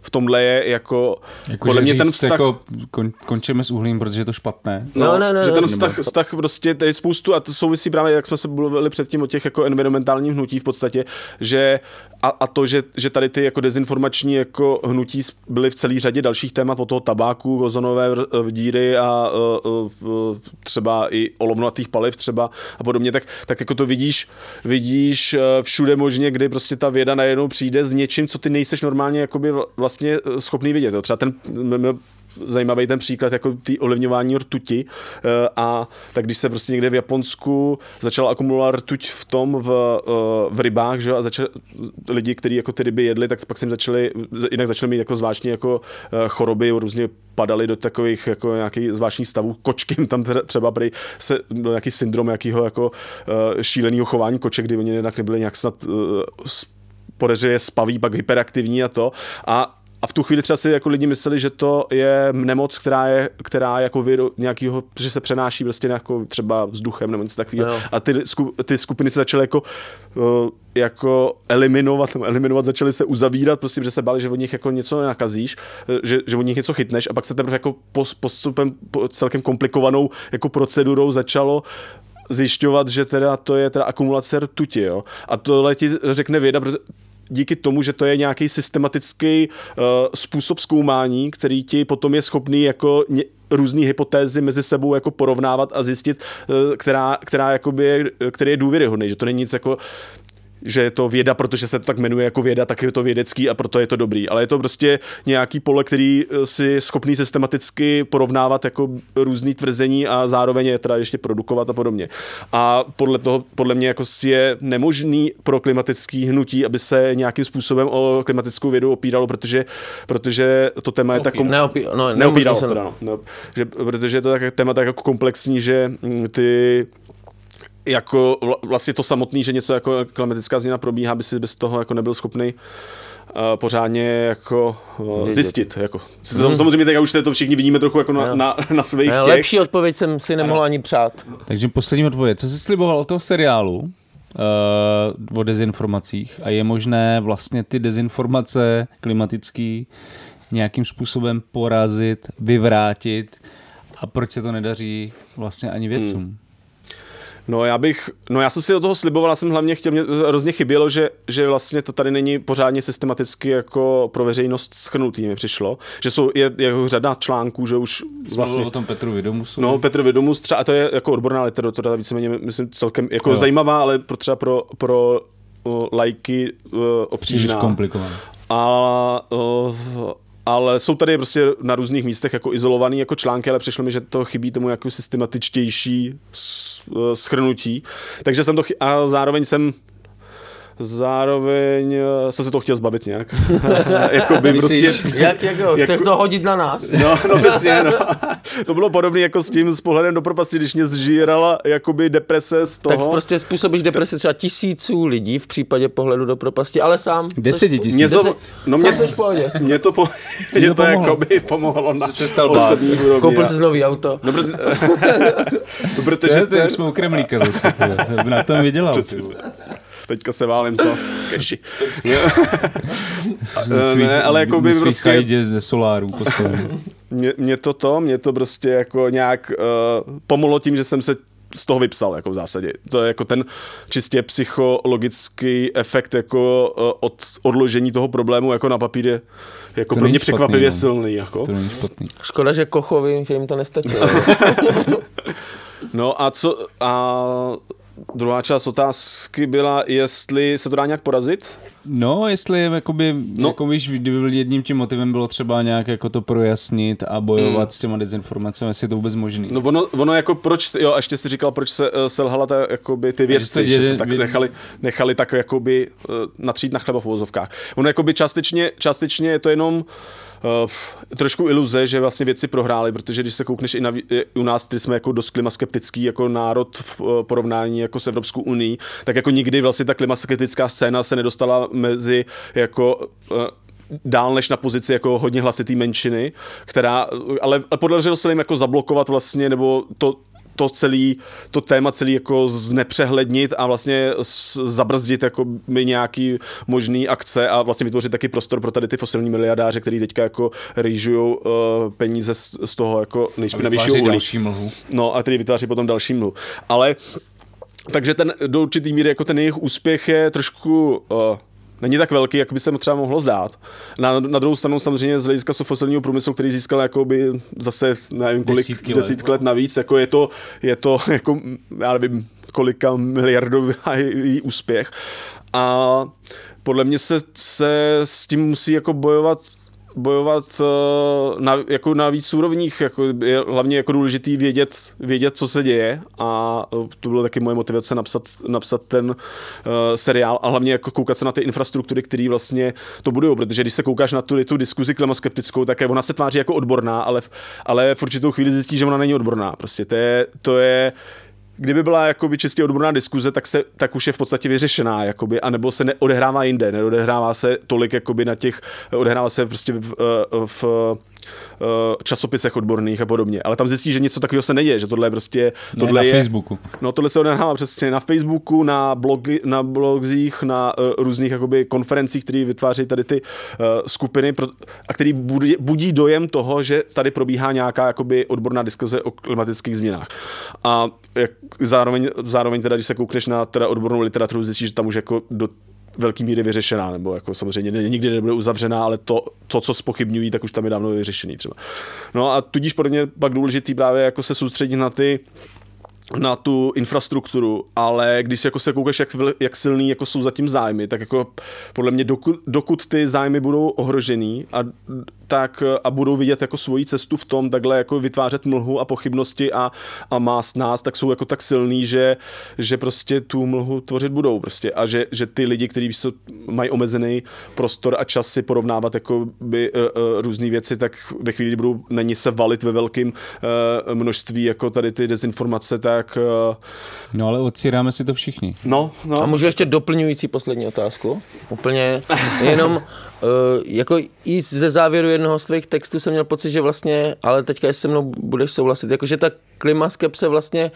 v tomhle je jako, Jako, podle že mě ten říct, vztah... Jako, kon, končíme s uhlím, protože je to špatné. No, ne, ne, že ne, ten ne, vztah, nebo- vztah prostě, to je spoustu, a to souvisí právě, jak jsme se mluvili předtím o těch jako environmentálních hnutí v podstatě, že a, a to, že, že tady ty jako dezinformační jako hnutí byly v celé řadě dalších témat, od toho tabáku, ozonové vr- díry a uh, uh, třeba i olovnatých paliv třeba a podobně, tak, tak jako to vidíš, vidíš všude možně, kdy prostě ta věda najednou přijde s něčím, co ty nejseš normálně jakoby vl- vlastně eh, schopný vidět. Jo. Třeba ten zajímavý ten příklad jako ty ovlivňování rtuti eh, a tak když se prostě někde v Japonsku začala akumulovat rtuť v tom v, eh, v rybách, že a začali lidi, kteří jako ty ryby jedli, tak pak se jim začali, jinak začali mít jako zvláštní jako eh, choroby, různě padali do takových jako nějakých zvláštních stavů. Kočky tam třeba prý se byl nějaký syndrom jakýho jako šíleného chování koček, kdy oni jinak nebyli nějak snad podezřelé spaví, pak hyperaktivní a to. A a v tu chvíli třeba si jako lidi mysleli, že to je nemoc, která je, která je jako viru nějakého, že se přenáší prostě nějakou třeba vzduchem nebo něco takového. Jo. A ty, sku, ty skupiny se začaly jako, uh, jako eliminovat, nebo eliminovat, začaly se uzavírat, prostě, že se báli, že od nich jako něco nakazíš, eh, že, že od nich něco chytneš a pak se teprve jako pos, postupem, po, celkem komplikovanou jako procedurou začalo zjišťovat, že teda to je teda akumulace rtuti, jo. A tohle ti řekne věda, protože díky tomu, že to je nějaký systematický uh, způsob zkoumání, který ti potom je schopný jako ně, různé hypotézy mezi sebou jako porovnávat a zjistit, uh, která, která jakoby který je důvěryhodný, že to není nic jako že je to věda, protože se to tak jmenuje jako věda, tak je to vědecký a proto je to dobrý. Ale je to prostě nějaký pole, který eh, si schopný systematicky porovnávat jako různý tvrzení a zároveň je teda ještě produkovat a podobně. A podle toho, podle mě jako si je nemožný pro klimatický hnutí, aby se nějakým způsobem o klimatickou vědu opíralo, protože, protože to téma je tak... Kom... Neopí, no, Neopíralo teda, no. no. Že, protože je to tak, téma tak jako komplexní, že mm, ty jako vlastně to samotný, že něco jako klimatická změna probíhá, by si bez toho jako nebyl schopný uh, pořádně jako uh, zjistit. Jako. Hmm. Samozřejmě teď už to všichni vidíme trochu jako na, na, na svých těch. Lepší odpověď jsem si nemohl ano. ani přát. Takže poslední odpověď. Co jsi sliboval od toho seriálu? Uh, o dezinformacích a je možné vlastně ty dezinformace klimatický nějakým způsobem porazit, vyvrátit a proč se to nedaří vlastně ani vědcům? Hmm. No já bych, no já jsem si do toho sliboval, já jsem hlavně chtěl, mě hrozně chybělo, že, že vlastně to tady není pořádně systematicky jako pro veřejnost schrnutý, mi přišlo, že jsou, je, je řada článků, že už vlastně... o tom Petru Vidomusu. No, Petr Vidomus třeba, a to je jako odborná literatura, víceméně, myslím, celkem jako jo. zajímavá, ale pro třeba pro, pro lajky uh, obtížná. komplikovaná. A, uh, ale jsou tady prostě na různých místech jako izolovaný jako články, ale přišlo mi, že to chybí tomu jako systematičtější eh, schrnutí. Takže jsem to, chy- a zároveň jsem zároveň eh, jsem se to chtěl zbavit nějak. jako by prostě, jak, jak jo, jako, to hodit na nás. no, no přesně, no. to bylo podobné jako s tím s pohledem do propasti, když mě zžírala jakoby deprese z toho. Tak prostě způsobíš deprese třeba tisíců lidí v případě pohledu do propasti, ale sám. Deseti tisíc. Mě to, no mě, v pohodě. Mě to, po, mě to jakoby pomohlo na osobní úrovni. Koupil jsi nový auto. No, proto, no, protože... To, to ten... jsme u Kremlíka zase, na tom vydělal teďka se válím to keši. ne, ale jako by prostě... ze solárů mě, mě to to, mě to prostě jako nějak uh, pomohlo tím, že jsem se z toho vypsal, jako v zásadě. To je jako ten čistě psychologický efekt jako uh, od odložení toho problému jako na papíře jako to pro mě překvapivě no. silný. Jako. To není špatný. Škoda, že Kochovi, že jim to nestačilo. no a co, a Druhá část otázky byla, jestli se to dá nějak porazit? No, jestli jakoby, no. jako víš, kdyby byl jedním tím motivem bylo třeba nějak jako to projasnit a bojovat mm. s těma dezinformacemi, jestli je to vůbec možný. No ono, ono jako proč, jo, a ještě si říkal, proč se uh, selhala ta, jakoby ty věci, že, že se tak nechali, nechali tak jakoby uh, natřít na chleba v uvozovkách. Ono jakoby částečně, částečně je to jenom uh, trošku iluze, že vlastně věci prohrály, protože když se koukneš i na, u nás, který jsme jako dost klimaskeptický jako národ v uh, porovnání jako s Evropskou unii, tak jako nikdy vlastně ta klimaskeptická scéna se nedostala mezi jako uh, dál než na pozici jako hodně hlasitý menšiny, která, ale podařilo se jim jako zablokovat vlastně, nebo to, to celý, to téma celý jako znepřehlednit a vlastně zabrzdit jako by nějaký možný akce a vlastně vytvořit taky prostor pro tady ty fosilní miliardáře, který teďka jako rýžují uh, peníze z, z toho jako nejšpinavějšího uhlí. další mlhu. No a který vytváří potom další mlhu. Ale takže ten do určitý míry jako ten jejich úspěch je trošku uh, není tak velký, jak by se mu třeba mohlo zdát. Na, na druhou stranu samozřejmě z hlediska fosilního průmyslu, který získal jakoby zase nevím kolik desítky, desítky let. let navíc, jako je to, je to jako, já nevím, kolika miliardový úspěch. A podle mě se, se s tím musí jako bojovat bojovat uh, na, jako na víc úrovních, jako je hlavně jako důležitý vědět, vědět, co se děje a uh, to bylo taky moje motivace napsat, napsat ten uh, seriál a hlavně jako koukat se na ty infrastruktury, které vlastně to budou, protože když se koukáš na tu, tu diskuzi klimaskeptickou, tak je, ona se tváří jako odborná, ale ale v určitou chvíli zjistí, že ona není odborná. Prostě to je, to je kdyby byla jakoby čistě odborná diskuze, tak, se, tak už je v podstatě vyřešená, jakoby, anebo se neodehrává jinde, neodehrává se tolik jakoby na těch, odehrává se prostě v, v, v Eh, časopisech odborných a podobně. Ale tam zjistí, že něco takového se neděje, že tohle je prostě... Tohle ne, na je, Facebooku. No tohle se odehrává přesně na Facebooku, na, blogy, na blogzích, na uh, různých jakoby, konferencích, které vytváří tady ty uh, skupiny pro, a který budí, budí dojem toho, že tady probíhá nějaká jakoby, odborná diskuze o klimatických změnách. A jak, zároveň, zároveň teda, když se koukneš na teda odbornou literaturu, zjistíš, že tam už jako do velký míry vyřešená, nebo jako samozřejmě nikdy nebude uzavřená, ale to, to, co spochybňují, tak už tam je dávno vyřešený třeba. No a tudíž pro mě pak důležitý právě jako se soustředit na ty na tu infrastrukturu, ale když jako se koukáš, jak, jak silný jako jsou zatím zájmy, tak jako podle mě dokud, dokud ty zájmy budou ohrožený a, tak, a budou vidět jako svoji cestu v tom takhle jako vytvářet mlhu a pochybnosti a, a mást nás, tak jsou jako tak silný, že, že prostě tu mlhu tvořit budou prostě a že, že ty lidi, kteří mají omezený prostor a čas si porovnávat jako by uh, uh, různé věci, tak ve chvíli, kdy budou na ně se valit ve velkém uh, množství jako tady ty dezinformace, tak... Uh, no ale odsíráme si to všichni. No, no. A můžu ještě doplňující poslední otázku? Úplně jenom Uh, jako i ze závěru jednoho z tvých textů jsem měl pocit, že vlastně, ale teďka se mnou budeš souhlasit, jako že ta klimaskepse vlastně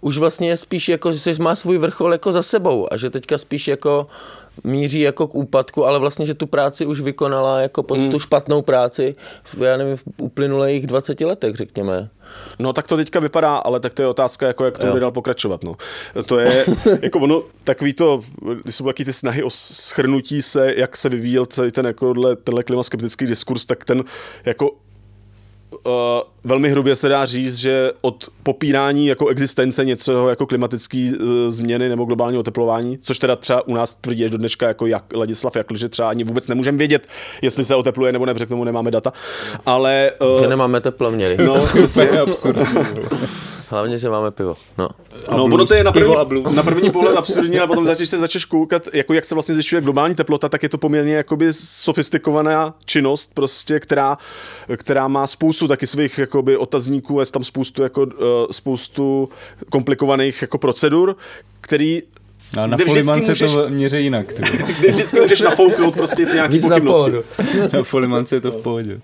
už vlastně je spíš jako, že má svůj vrchol jako za sebou a že teďka spíš jako míří jako k úpadku, ale vlastně, že tu práci už vykonala jako mm. tu špatnou práci, já nevím, v uplynulých 20 letech, řekněme. No tak to teďka vypadá, ale tak to je otázka, jako jak to bude dál pokračovat. No. To je jako ono, takový to, když jsou taky ty snahy o schrnutí se, jak se vyvíjel celý ten jako tenhle klimaskeptický diskurs, tak ten jako uh, velmi hrubě se dá říct, že od popírání jako existence něco jako klimatické uh, změny nebo globálního oteplování, což teda třeba u nás tvrdí až do dneška jako jak, Ladislav Jakl, že třeba ani vůbec nemůžeme vědět, jestli se otepluje nebo ne, protože k tomu nemáme data. Ale, uh, že nemáme teplovněry. No, přesně. Hlavně, že máme pivo. No, a no ono to je na první, na první pohled absurdní, ale potom začneš se začneš koukat, jako jak se vlastně zjišťuje globální teplota, tak je to poměrně jakoby sofistikovaná činnost, prostě, která, která má spoustu taky svých jakoby otazníků, je tam spoustu, jako, uh, spoustu komplikovaných jako procedur, který No, na Folimance můžeš, to měří jinak. Kde vždycky můžeš nafouknout prostě ty nějaký pochybnosti. Na Folimance je to v pohodě.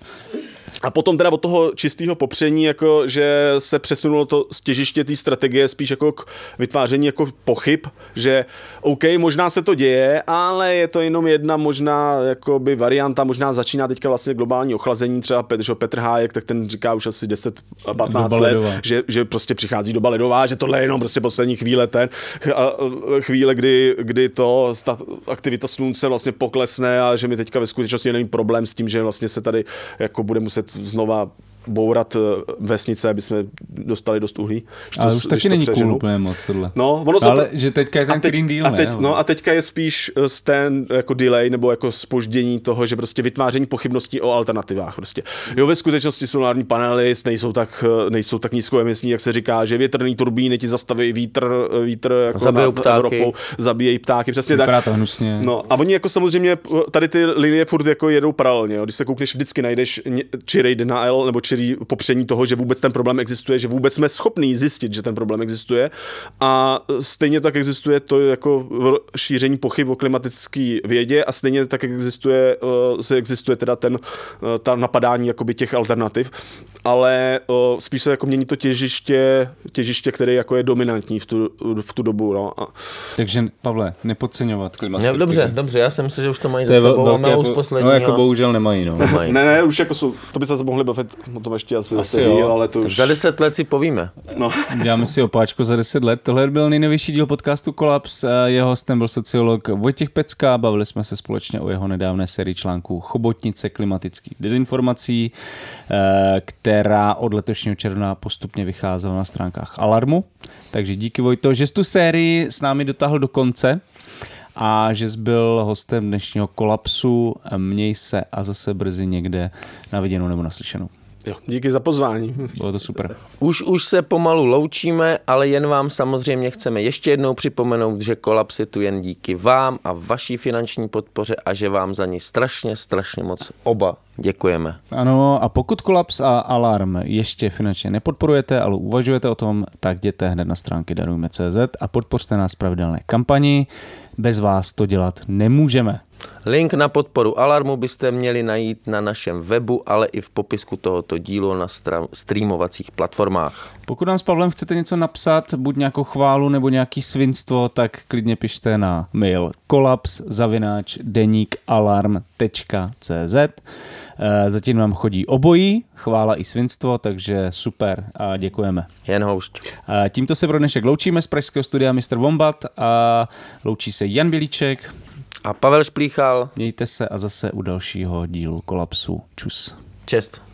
A potom teda od toho čistého popření, jako, že se přesunulo to stěžiště té strategie spíš jako k vytváření jako pochyb, že OK, možná se to děje, ale je to jenom jedna možná jakoby varianta, možná začíná teďka vlastně globální ochlazení, třeba Petr, že Petr Hájek, tak ten říká už asi 10-15 let, že, že, prostě přichází doba ledová, že tohle je jenom prostě poslední chvíle ten, a, chvíle, kdy, kdy to ta aktivita slunce vlastně poklesne a že my teďka ve skutečnosti není problém s tím, že vlastně se tady jako bude muset znova bourat eh, vesnice, aby jsme dostali dost uhlí. Ale to, už taky není cool úplně moc tohle. No, ono to, ale to, že teďka je ten teď, Green Deal, a teď, ne? No a teďka je spíš eh, ten jako delay nebo jako spoždění toho, že prostě vytváření pochybností o alternativách prostě. Jo, ve skutečnosti solární panely nejsou tak, eh, nejsou tak nízkoemisní, jak se říká, že větrný turbíny ti zastaví vítr, vítr jako zabijou ptáky. Evropou, zabíjejí ptáky, přesně Vypadá tak. to hnusně. No a oni jako samozřejmě tady ty linie furt jako jedou paralelně, jo. když se koukneš, vždycky najdeš čirej denial nebo čirý popření toho, že vůbec ten problém existuje, že vůbec jsme schopní zjistit, že ten problém existuje. A stejně tak existuje to jako šíření pochyb o klimatické vědě a stejně tak existuje, uh, se existuje teda ten, uh, ta napadání jakoby těch alternativ, ale uh, spíš se jako mění to těžiště, těžiště, které jako je dominantní v tu, v tu dobu. No. A... Takže Pavle, nepodceňovat klimatické. No, dobře, dobře, já jsem myslel, že už to mají to za sebou, velké, jako, z posledního. No jako bohužel nemají, no. Nemají. ne, ne, už jako jsou, to by se mohli bavit o tom ještě asi, asi díl, ale to už... Za deset let si povíme. No. Děláme si opáčko za deset let. Tohle byl nejnovější díl podcastu Kolaps. Jeho hostem byl sociolog Vojtěch Pecka. Bavili jsme se společně o jeho nedávné sérii článků Chobotnice klimatických dezinformací, eh, která od letošního června postupně vycházela na stránkách Alarmu. Takže díky Vojto, že jsi tu sérii s námi dotáhl do konce a že jsi byl hostem dnešního kolapsu. Měj se a zase brzy někde na viděnou nebo naslyšenou. Jo, díky za pozvání. Bylo to super. Už, už se pomalu loučíme, ale jen vám samozřejmě chceme ještě jednou připomenout, že kolaps je tu jen díky vám a vaší finanční podpoře a že vám za ní strašně, strašně moc oba děkujeme. Ano, a pokud kolaps a alarm ještě finančně nepodporujete, ale uvažujete o tom, tak jděte hned na stránky darujme.cz a podpořte nás pravidelné kampani. Bez vás to dělat nemůžeme. Link na podporu Alarmu byste měli najít na našem webu, ale i v popisku tohoto dílu na streamovacích platformách. Pokud nám s Pavlem chcete něco napsat, buď nějakou chválu nebo nějaký svinstvo, tak klidně pište na mail kolaps zavináč alarm.cz eh, Zatím nám chodí obojí, chvála i svinstvo, takže super a děkujeme. Jen houšť. Eh, tímto se pro dnešek loučíme z pražského studia Mr. Wombat a loučí se Jan Bilíček a Pavel Šplíchal. Mějte se a zase u dalšího dílu Kolapsu. Čus. Čest.